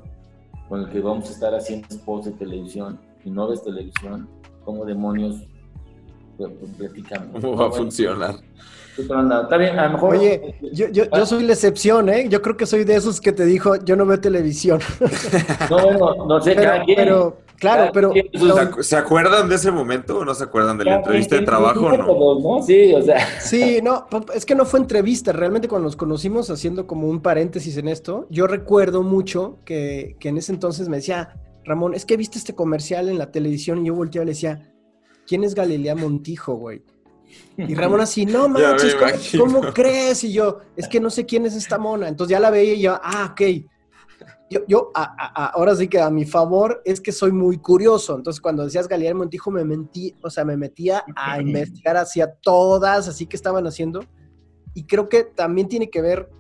con el que vamos a estar haciendo spots de televisión y no ves televisión, ¿cómo demonios? Pues, pues, platícame. ¿Cómo va a funcionar? Está bien, a lo mejor... Oye, yo, yo, yo soy la excepción, ¿eh? Yo creo que soy de esos que te dijo, yo no veo televisión. No, bueno, no sé, Pero, cada quien. pero claro, Cada pero quien sus- lo- ¿Se, acu- se acuerdan de ese momento o no se acuerdan de la cada entrevista de trabajo no? ¿no? Sí, o sea. Sí, no, es que no fue entrevista, realmente cuando nos conocimos, haciendo como un paréntesis en esto, yo recuerdo mucho que, que en ese entonces me decía, Ramón, es que viste este comercial en la televisión y yo volteaba y le decía, ¿quién es Galilea Montijo, güey? Y Ramón así, no manches, ¿cómo, cómo crees? Y yo, es que no sé quién es esta mona. Entonces ya la veía y yo, ah, ok. Yo, yo a- a- a- ahora sí que a mi favor es que soy muy curioso. Entonces cuando decías Galilea Montijo me mentí, o sea, me metía a investigar hacia todas, así que estaban haciendo. Y creo que también tiene que ver,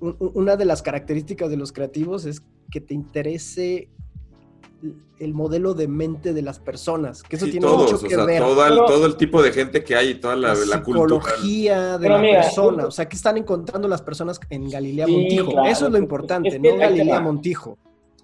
un- un- una de las características de los creativos es que te interese el modelo de mente de las personas, que eso Sí, tiene todos, mucho o que sea, ver. todo el, todo el tipo de gente que hay, toda la, la, la cultura. psicología de Pero la mira, persona, o sea, ¿qué están encontrando las personas en Galilea Sí, Montijo? claro, Eso es lo importante, es que no Galilea. Montijo.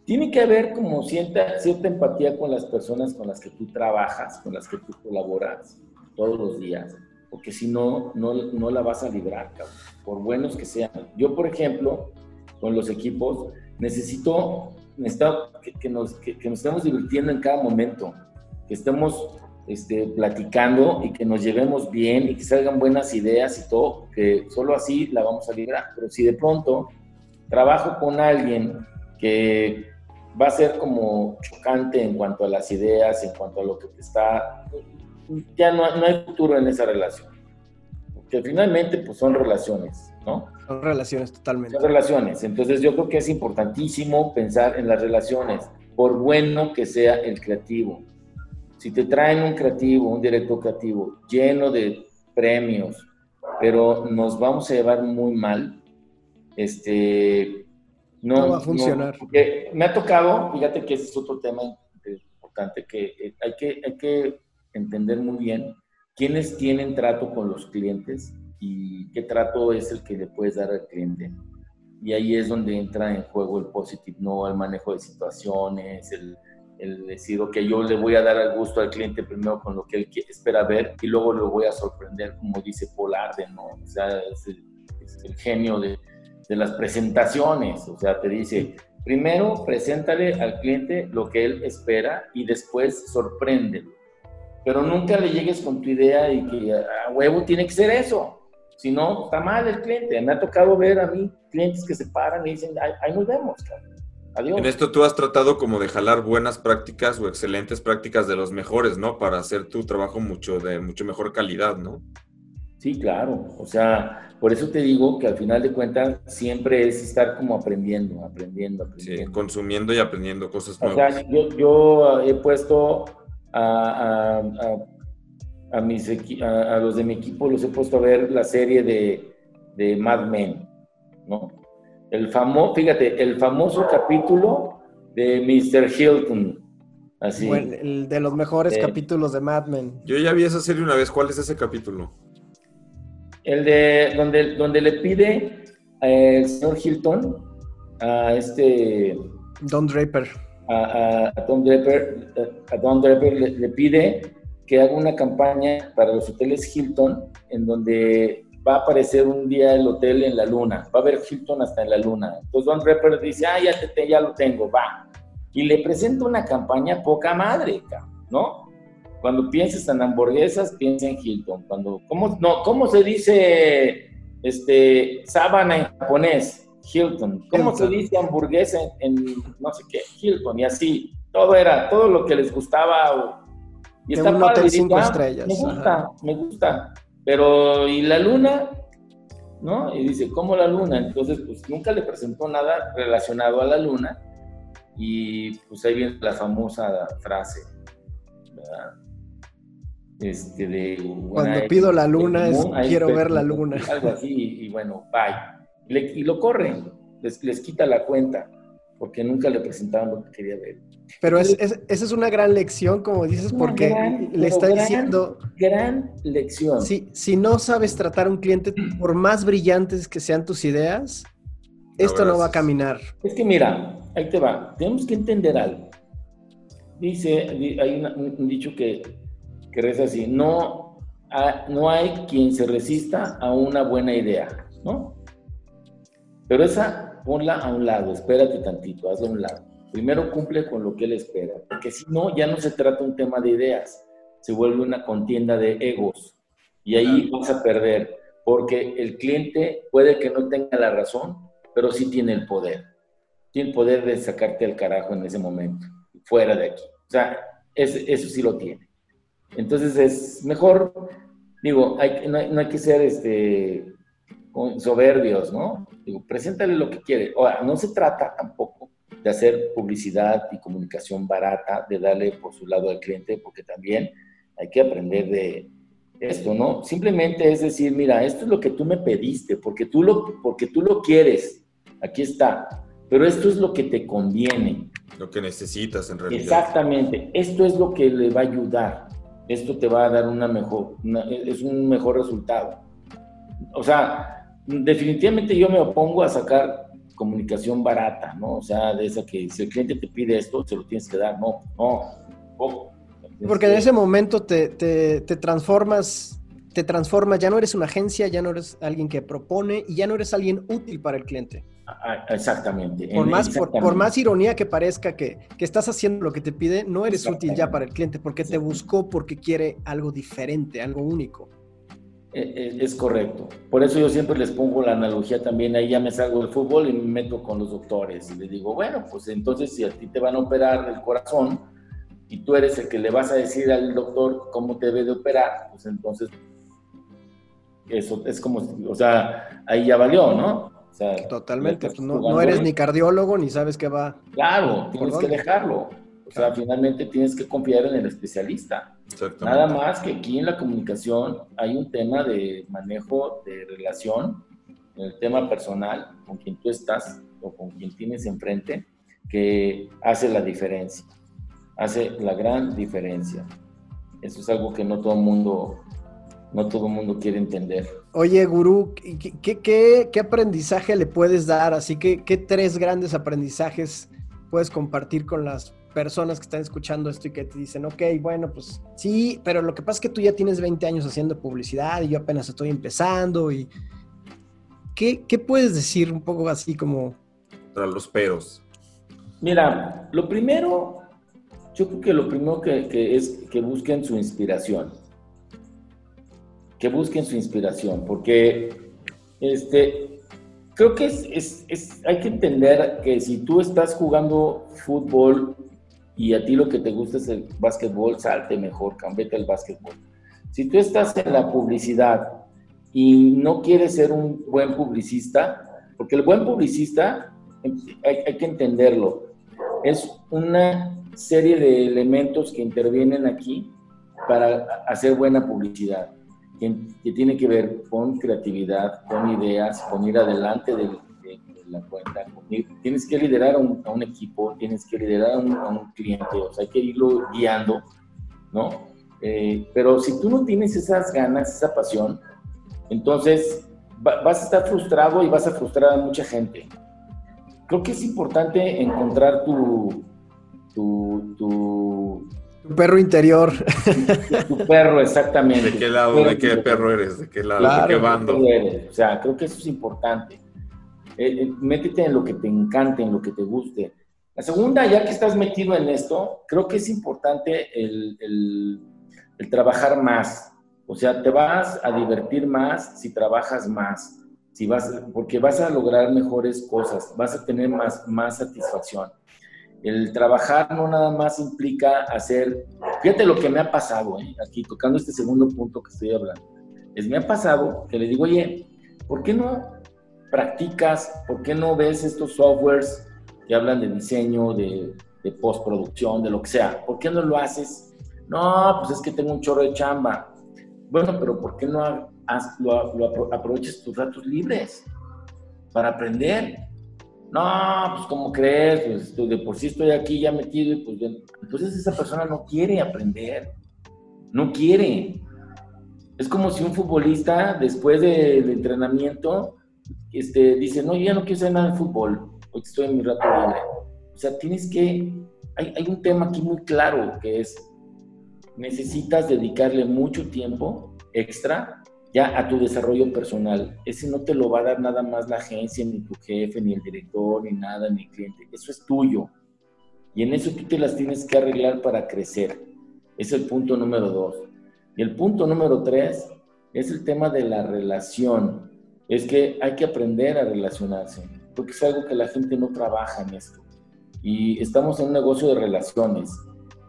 Tiene que haber como cierta, cierta empatía con las personas con las que tú trabajas, con las que tú colaboras todos los días, porque si no, no, no la vas a librar, cabrón, por buenos que sean. Yo, por ejemplo, con los equipos, necesito, necesito que, que nos, que, que nos estemos divirtiendo en cada momento, que estemos este, platicando y que nos llevemos bien y que salgan buenas ideas y todo, que solo así la vamos a librar. Pero si de pronto trabajo con alguien que va a ser como chocante en cuanto a las ideas, en cuanto a lo que está, ya no, no hay futuro en esa relación. Porque finalmente pues son relaciones, ¿no? Son relaciones totalmente. Son relaciones. Entonces yo creo que es importantísimo pensar en las relaciones, por bueno que sea el creativo. Si te traen un creativo, un director creativo lleno de premios, pero nos vamos a llevar muy mal, este, no, No va a funcionar. me ha tocado, fíjate que ese es otro tema importante, que eh, hay que, hay que entender muy bien quiénes tienen trato con los clientes y qué trato es el que le puedes dar al cliente. Y ahí es donde entra en juego el positive, no el manejo de situaciones, el, el decir, ok, yo le voy a dar al gusto al cliente primero con lo que él espera ver y luego lo voy a sorprender, como dice Paul Arden, ¿no? O sea, es el, es el genio de, de, las presentaciones, o sea, te dice, primero preséntale al cliente lo que él espera y después sorpréndelo. Pero nunca le llegues con tu idea y que a huevo tiene que ser eso. Si no, está mal el cliente. Me ha tocado ver a mí clientes que se paran y dicen, ahí, nos vemos, cara. Adiós. En esto tú has tratado como de jalar buenas prácticas o excelentes prácticas de los mejores, ¿no? Para hacer tu trabajo mucho de mucho mejor calidad, ¿no? Sí, claro. O sea, por eso te digo que al final de cuentas siempre es estar como aprendiendo, aprendiendo, aprendiendo. Sí, consumiendo y aprendiendo cosas nuevas. O sea, yo, yo he puesto a, a, a, mis, a, los de mi equipo, los he puesto a ver la serie de, de Mad Men, ¿no? El famoso, fíjate, el famoso capítulo de Mr. Hilton. Así. Bueno, el de los mejores eh, capítulos de Mad Men. Yo ya vi esa serie una vez. ¿Cuál es ese capítulo? El de donde, donde le pide eh, el señor Hilton a este. Don Draper a, a, Don Draper, a Don Draper le, le, pide que haga una campaña para los hoteles Hilton en donde va a aparecer un día el hotel en la luna, va a haber Hilton hasta en la luna. Entonces Don Draper dice, ah, ya, te, ya lo tengo, va. Y le presenta una campaña poca madre, ¿no? Cuando pienses en hamburguesas, piensa en Hilton. Cuando, ¿cómo, no, ¿Cómo se dice este, sábana en japonés? Hilton. ¿Cómo se dice hamburguesa en, no sé qué? Hilton. Y así, todo era, todo lo que les gustaba. Y está padre. Cinco ah, estrellas. Me gusta, me gusta. Pero, ¿y la luna? ¿No? Y dice, ¿cómo la luna? Entonces, pues nunca le presentó nada relacionado a la luna. Y pues ahí viene la famosa frase, ¿verdad? Este de, Cuando pido la luna es quiero ver la luna. Algo así, y bueno, bye y lo corren, les, les, quita la cuenta, porque nunca le presentaban lo que quería ver. Pero es, es, esa es una gran lección, como dices, porque le está diciendo... Gran lección. Si, si no sabes tratar a un cliente, por más brillantes que sean tus ideas, esto no va a caminar. Es que mira, ahí te va, tenemos que entender algo. Dice, hay un dicho que, que reza así, no, no hay quien se resista a una buena idea, ¿no? Pero esa, ponla a un lado, espérate tantito, hazla a un lado. Primero cumple con lo que él espera, porque si no, ya no se trata un tema de ideas, se vuelve una contienda de egos. Y ahí vas a perder, porque el cliente puede que no tenga la razón, pero sí tiene el poder. Tiene el poder de sacarte al carajo en ese momento, fuera de aquí. O sea, eso sí lo tiene. Entonces es mejor, digo, hay, no, hay, no hay que ser este, soberbios, ¿no? Digo, preséntale lo que quiere. Ahora, no se trata tampoco de hacer publicidad y comunicación barata, de darle por su lado al cliente, porque también hay que aprender de esto, ¿no? Simplemente es decir, mira, esto es lo que tú me pediste, porque tú lo, porque tú lo quieres, aquí está, pero esto es lo que te conviene. Lo que necesitas en realidad. Exactamente, esto es lo que le va a ayudar, esto te va a dar una mejor, es un mejor resultado. O sea, definitivamente yo me opongo a sacar comunicación barata, ¿no? O sea, de esa que si el cliente te pide esto, se lo tienes que dar. No, no, poco. Porque en ese momento te, te, te, transformas, te transformas, ya no eres una agencia, ya no eres alguien que propone y ya no eres alguien útil para el cliente. Exactamente. Por más, exactamente. Por, por, más ironía que parezca que, que, estás haciendo lo que te pide, no eres útil ya para el cliente porque te buscó porque quiere algo diferente, algo único. Eh, eh, es correcto. Por eso yo siempre les pongo la analogía también, ahí ya me salgo del fútbol y me meto con los doctores y les digo, bueno, pues entonces si a ti te van a operar el corazón y tú eres el que le vas a decir al doctor cómo te debe de operar, pues entonces eso es como, o sea, ahí ya valió, ¿no? O sea, Totalmente, pues no, no, eres ni cardiólogo ni sabes qué va. Claro, tienes que dejarlo. O sea, finalmente tienes que confiar en el especialista. Nada más que aquí en la comunicación hay un tema de manejo de relación, en el tema personal, con quien tú estás o con quien tienes enfrente, que hace la diferencia, hace la gran diferencia. Eso es algo que no todo el mundo, no todo mundo quiere entender. Oye, gurú, ¿qué, qué, qué aprendizaje le puedes dar? Así que, ¿qué tres grandes aprendizajes puedes compartir con las personas que están escuchando esto y que te dicen, ok, bueno, pues sí, pero lo que pasa es que tú ya tienes 20 años haciendo publicidad y yo apenas estoy empezando y... ¿Qué, qué puedes decir un poco así como... Para los peros. Mira, lo primero, yo creo que lo primero que, que es que busquen su inspiración. Que busquen su inspiración, porque este, creo que es, es, es, hay que entender que si tú estás jugando fútbol y a ti lo que te gusta es el básquetbol, salte mejor, cambete al básquetbol. Si tú estás en la publicidad y no quieres ser un buen publicista, porque el buen publicista, hay, que entenderlo, es una serie de elementos que intervienen aquí para hacer buena publicidad, que, que tiene que ver con creatividad, con ideas, con ir adelante de, de, de la cuenta. Tienes que liderar a un, a un, equipo, tienes que liderar a un, a un cliente, o sea, hay que irlo guiando, ¿no? Eh, pero si tú no tienes esas ganas, esa pasión, entonces va, vas a estar frustrado y vas a frustrar a mucha gente. Creo que es importante encontrar tu, tu, tu, tu perro interior. Tu, tu, perro, exactamente. ¿De qué lado, de qué perro eres? ¿De qué lado, claro, de qué bando? Eres. O sea, creo que eso es importante. Eh, eh, métete en lo que te encante, en lo que te guste. La segunda, ya que estás metido en esto, creo que es importante el, el, el trabajar más. O sea, te vas a divertir más si trabajas más. Si vas, porque vas a lograr mejores cosas, vas a tener más, más satisfacción. El trabajar no nada más implica hacer, fíjate lo que me ha pasado, ¿eh? aquí tocando este segundo punto que estoy hablando, es me ha pasado que le digo, oye, ¿por qué no practicas, por qué no ves estos softwares que hablan de diseño, de, de postproducción, de lo que sea? ¿Por qué no lo haces? No, pues es que tengo un chorro de chamba. Bueno, pero ¿por qué no haz, lo, lo aproveches tus ratos libres para aprender? No, pues ¿cómo crees? Pues de por sí estoy aquí ya metido y pues entonces esa persona no quiere aprender, no quiere. Es como si un futbolista después del de entrenamiento este, dice, no, yo ya no quiero hacer nada de fútbol, hoy estoy en mi rato libre. O sea, tienes que, hay, hay un tema aquí muy claro que es, necesitas dedicarle mucho tiempo extra ya a tu desarrollo personal. Ese no te lo va a dar nada más la agencia, ni tu jefe, ni el director, ni nada, ni el cliente. Eso es tuyo. Y en eso tú te las tienes que arreglar para crecer. Es el punto número dos. Y el punto número tres es el tema de la relación. Es que hay que aprender a relacionarse, porque es algo que la gente no trabaja en esto. Y estamos en un negocio de relaciones.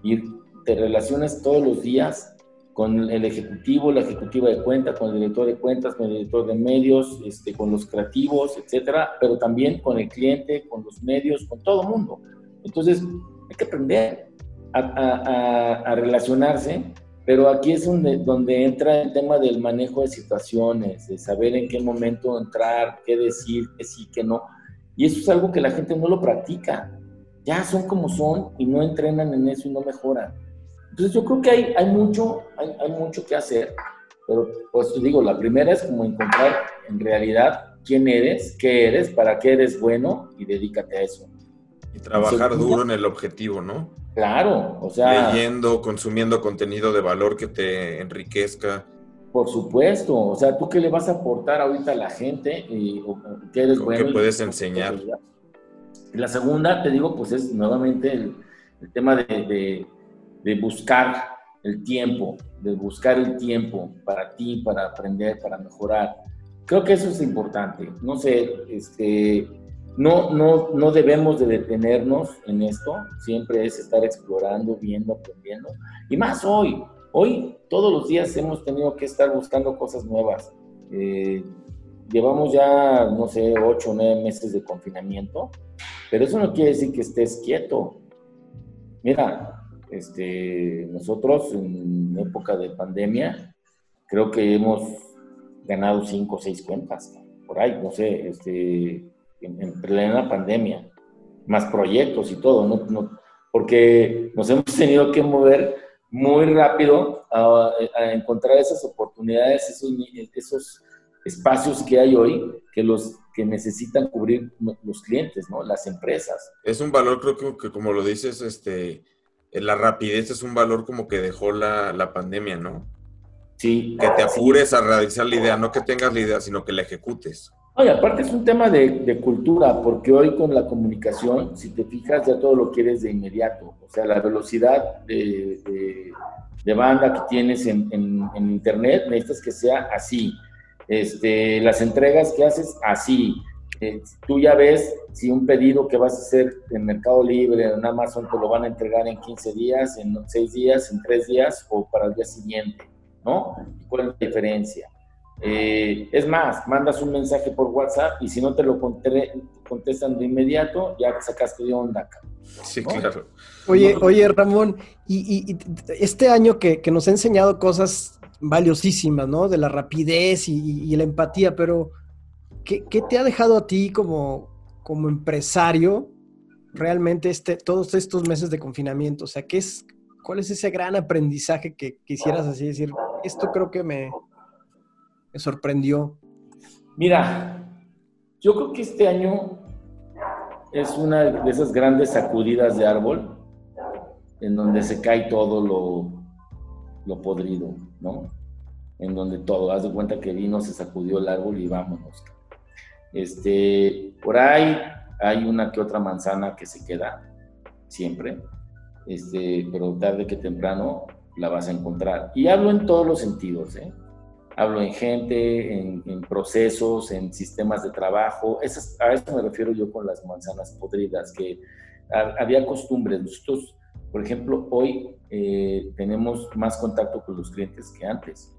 Y te relacionas todos los días con el ejecutivo, la ejecutiva de cuentas, con el director de cuentas, con el director de medios, este, con los creativos, etcétera, pero también con el cliente, con los medios, con todo el mundo. Entonces, hay que aprender a, relacionarse, pero aquí es donde, donde entra el tema del manejo de situaciones, de saber en qué momento entrar, qué decir, qué sí, qué no. Y eso es algo que la gente no lo practica. Ya son como son y no entrenan en eso y no mejoran. Entonces yo creo que hay, hay, mucho, hay, hay mucho que hacer, pero pues te digo, la primera es como encontrar en realidad quién eres, qué eres, para qué eres bueno y dedícate a eso. Y trabajar duro en el objetivo, ¿no? Claro, o sea... Leyendo, consumiendo contenido de valor que te enriquezca. Por supuesto, o sea, ¿tú qué le vas a aportar ahorita a la gente? Y, o, ¿Qué eres ¿Con bueno? ¿Qué puedes enseñar? Y la segunda, te digo, pues es nuevamente el, el tema de, de de buscar el tiempo, de buscar el tiempo para ti, para aprender, para mejorar. Creo que eso es importante. No sé, este, no, no, no debemos de detenernos en esto, siempre es estar explorando, viendo, aprendiendo. Y más hoy, hoy todos los días hemos tenido que estar buscando cosas nuevas. Eh, llevamos ya, no sé, ocho o nueve meses de confinamiento, pero eso no quiere decir que estés quieto. Mira, este, nosotros en época de pandemia creo que hemos ganado cinco o seis cuentas, por ahí, no sé, este, en, en plena pandemia, más proyectos y todo, no, no, porque nos hemos tenido que mover muy rápido a, a encontrar esas oportunidades, esos, esos espacios que hay hoy que los que necesitan cubrir los clientes, ¿no? Las empresas. Es un valor, creo que, como lo dices, este, la rapidez es un valor como que dejó la, la pandemia, ¿no? Sí. Que te apures a realizar la idea, no que tengas la idea, sino que la ejecutes. Oye, aparte es un tema de, cultura, porque hoy con la comunicación, si te fijas, ya todo lo quieres de inmediato. O sea, la velocidad de, banda que tienes en, en, en, Internet, necesitas que sea así. Este, las entregas que haces, así. Eh, tú ya ves si un pedido que vas a hacer en Mercado Libre, en Amazon, te lo van a entregar en 15 días, en 6 días, en 3 días o para el día siguiente, ¿no? ¿Cuál es la diferencia? Eh, es más, mandas un mensaje por WhatsApp y si no te lo contestan de inmediato, ya sacaste de onda. Sí, claro. Oye, oye, Ramón, y, y este año que, que, nos ha enseñado cosas valiosísimas, ¿no? De la rapidez y, y la empatía, pero ¿qué, ¿qué, te ha dejado a ti como, como empresario realmente este, todos estos meses de confinamiento? O sea, ¿qué es, ¿cuál es ese gran aprendizaje que quisieras así decir? Esto creo que me, me sorprendió? Mira, yo creo que este año es una de esas grandes sacudidas de árbol en donde se cae todo lo, lo podrido, ¿no? En donde todo, haz de cuenta que vino, se sacudió el árbol y vámonos. Este, por ahí hay una que otra manzana que se queda, siempre, este, pero tarde que temprano la vas a encontrar. Y hablo en todos los sentidos, ¿eh? Hablo en gente, en, en, procesos, en sistemas de trabajo. Esas, a eso me refiero yo con las manzanas podridas, que a, había costumbres. Nosotros, por ejemplo, hoy eh, tenemos más contacto con los clientes que antes.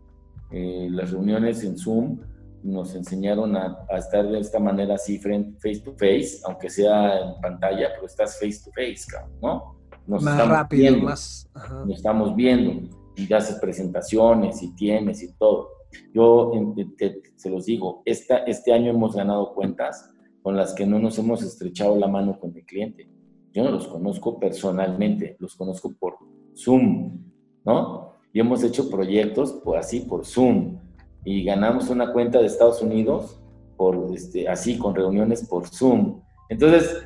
Eh, las reuniones en Zoom nos enseñaron a, a, estar de esta manera así, face to face, aunque sea en pantalla, pero estás face to face, ¿no? Nos más rápido, viendo, más... Ajá. Nos estamos viendo y haces presentaciones y tienes y todo. Yo te, se los digo, esta, este año hemos ganado cuentas con las que no nos hemos estrechado la mano con el cliente. Yo no los conozco personalmente, los conozco por Zoom, ¿no? Y hemos hecho proyectos así por Zoom y ganamos una cuenta de Estados Unidos por este, así con reuniones por Zoom. Entonces,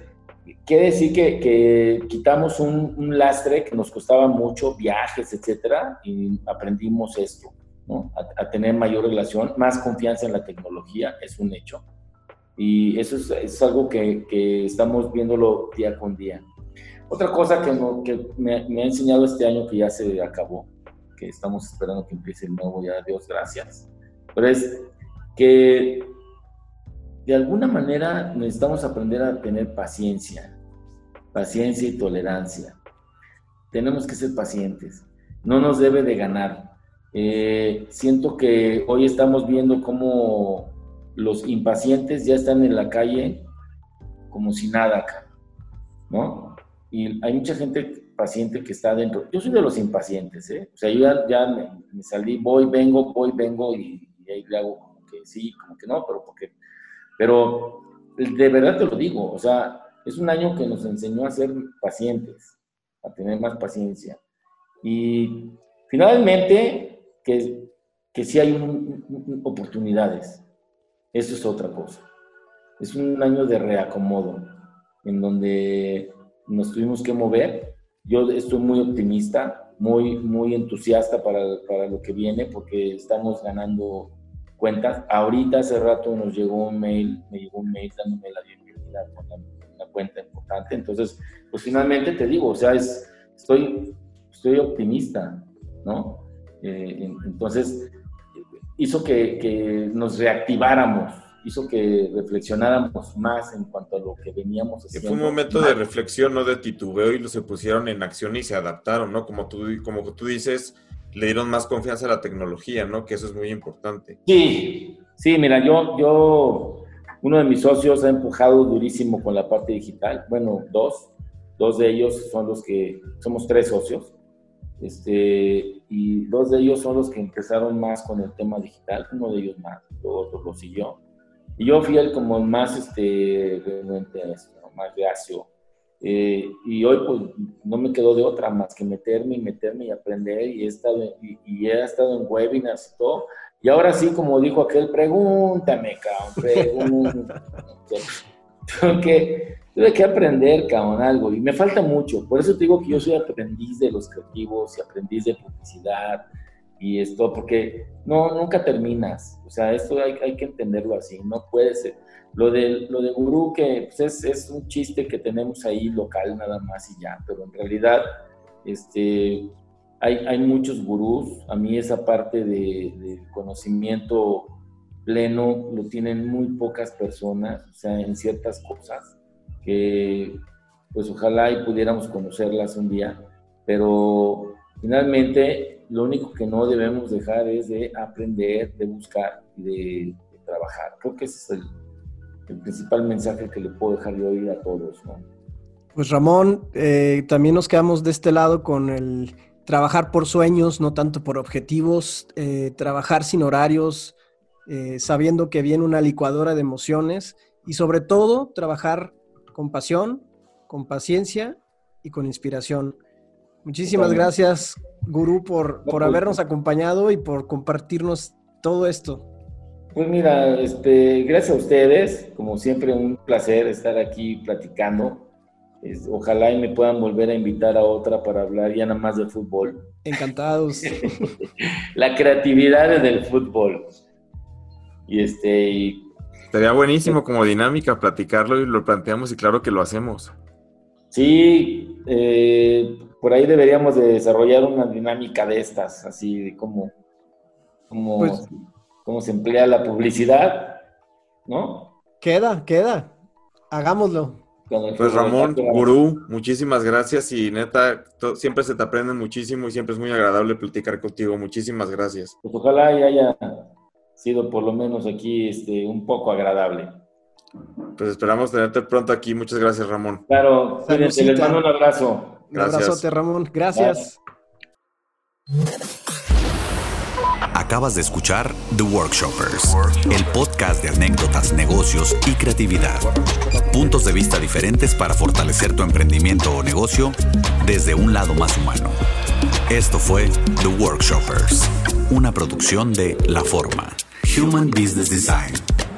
quiere decir que, que quitamos un, un, lastre que nos costaba mucho, viajes, etcétera, y aprendimos esto. ¿No? A, a, tener mayor relación, más confianza en la tecnología, es un hecho. Y eso es, es algo que, que, estamos viéndolo día con día. Otra cosa que, no, que me, me, ha enseñado este año que ya se acabó, que estamos esperando que empiece el nuevo, ya Dios gracias, pero es que de alguna manera necesitamos aprender a tener paciencia, paciencia y tolerancia. Tenemos que ser pacientes. No nos debe de ganar. Eh, siento que hoy estamos viendo cómo los impacientes ya están en la calle como si nada, ¿no? Y hay mucha gente paciente que está dentro. Yo soy de los impacientes, ¿eh? O sea, yo ya, ya me, me, salí, voy, vengo, voy, vengo y, y, ahí le hago como que sí, como que no, pero porque... Pero de verdad te lo digo, o sea, es un año que nos enseñó a ser pacientes, a tener más paciencia. Y finalmente, que, que sí hay un, un, oportunidades. Eso es otra cosa. Es un año de reacomodo, en donde nos tuvimos que mover. Yo estoy muy optimista, muy, muy entusiasta para, para lo que viene, porque estamos ganando cuentas. Ahorita hace rato nos llegó un mail, me llegó un mail dándome la bienvenida con una cuenta importante. Entonces, pues finalmente te digo, o sea, es, estoy, estoy optimista, ¿no? Eh, entonces, hizo que, que, nos reactiváramos, hizo que reflexionáramos más en cuanto a lo que veníamos haciendo. Fue un momento de reflexión, no de titubeo, y se pusieron en acción y se adaptaron, ¿no? Como tú, como tú dices, le dieron más confianza a la tecnología, ¿no? Que eso es muy importante. Sí, sí, mira, yo, yo, uno de mis socios ha empujado durísimo con la parte digital, bueno, dos, dos de ellos son los que, somos tres socios, este, y dos de ellos son los que empezaron más con el tema digital, uno de ellos más, otro lo siguió. Y yo fui el como más, este, más reacio. Eh, y hoy pues no me quedó de otra más que meterme y meterme y aprender y he estado, y, y he estado en webinars y todo, Y ahora sí, como dijo aquel, pregúntame, cabrón, pregúntame. Tengo que, tuve que aprender, cabrón, algo. Y me falta mucho. Por eso te digo que yo soy aprendiz de los creativos y aprendiz de publicidad y esto, porque no, nunca terminas. O sea, esto hay, hay que entenderlo así. No puede ser. Lo de, lo de gurú, que pues, es, es, un chiste que tenemos ahí local nada más y ya, pero en realidad este, hay, hay muchos gurús. A mí esa parte de, de, conocimiento pleno lo tienen muy pocas personas, o sea, en ciertas cosas, que pues ojalá y pudiéramos conocerlas un día, pero finalmente lo único que no debemos dejar es de aprender, de buscar de, de trabajar. Creo que ese es el, principal mensaje que le puedo dejar yo hoy a todos. Pues Ramón, eh, también nos quedamos de este lado con el trabajar por sueños, no tanto por objetivos, eh, trabajar sin horarios, eh, sabiendo que viene una licuadora de emociones y sobre todo trabajar con pasión, con paciencia y con inspiración. Muchísimas gracias, Gurú, por, por habernos acompañado y por compartirnos todo esto. Pues mira, este, gracias a ustedes, como siempre un placer estar aquí platicando. Es, ojalá y me puedan volver a invitar a otra para hablar ya nada más de fútbol. Encantados. La creatividad del fútbol. Y este. Y... Sería buenísimo como dinámica platicarlo y lo planteamos y claro que lo hacemos. Sí, eh, por ahí deberíamos de desarrollar una dinámica de estas, así de cómo, cómo, pues, cómo se emplea la publicidad, ¿no? Queda, queda. Hagámoslo. Pues Ramón, gurú, muchísimas gracias y neta, siempre se te aprende muchísimo y siempre es muy agradable platicar contigo. Muchísimas gracias. Pues ojalá y haya sido por lo menos aquí este, un poco agradable. Pues esperamos tenerte pronto aquí. Muchas gracias, Ramón. Claro, cuídense, les mando un abrazo. Gracias. Un abrazote, Ramón. Gracias. Acabas de escuchar The Workshoppers, el podcast de anécdotas, negocios y creatividad. Puntos de vista diferentes para fortalecer tu emprendimiento o negocio desde un lado más humano. Esto fue The Workshoppers, una producción de La Forma, Human Business Design.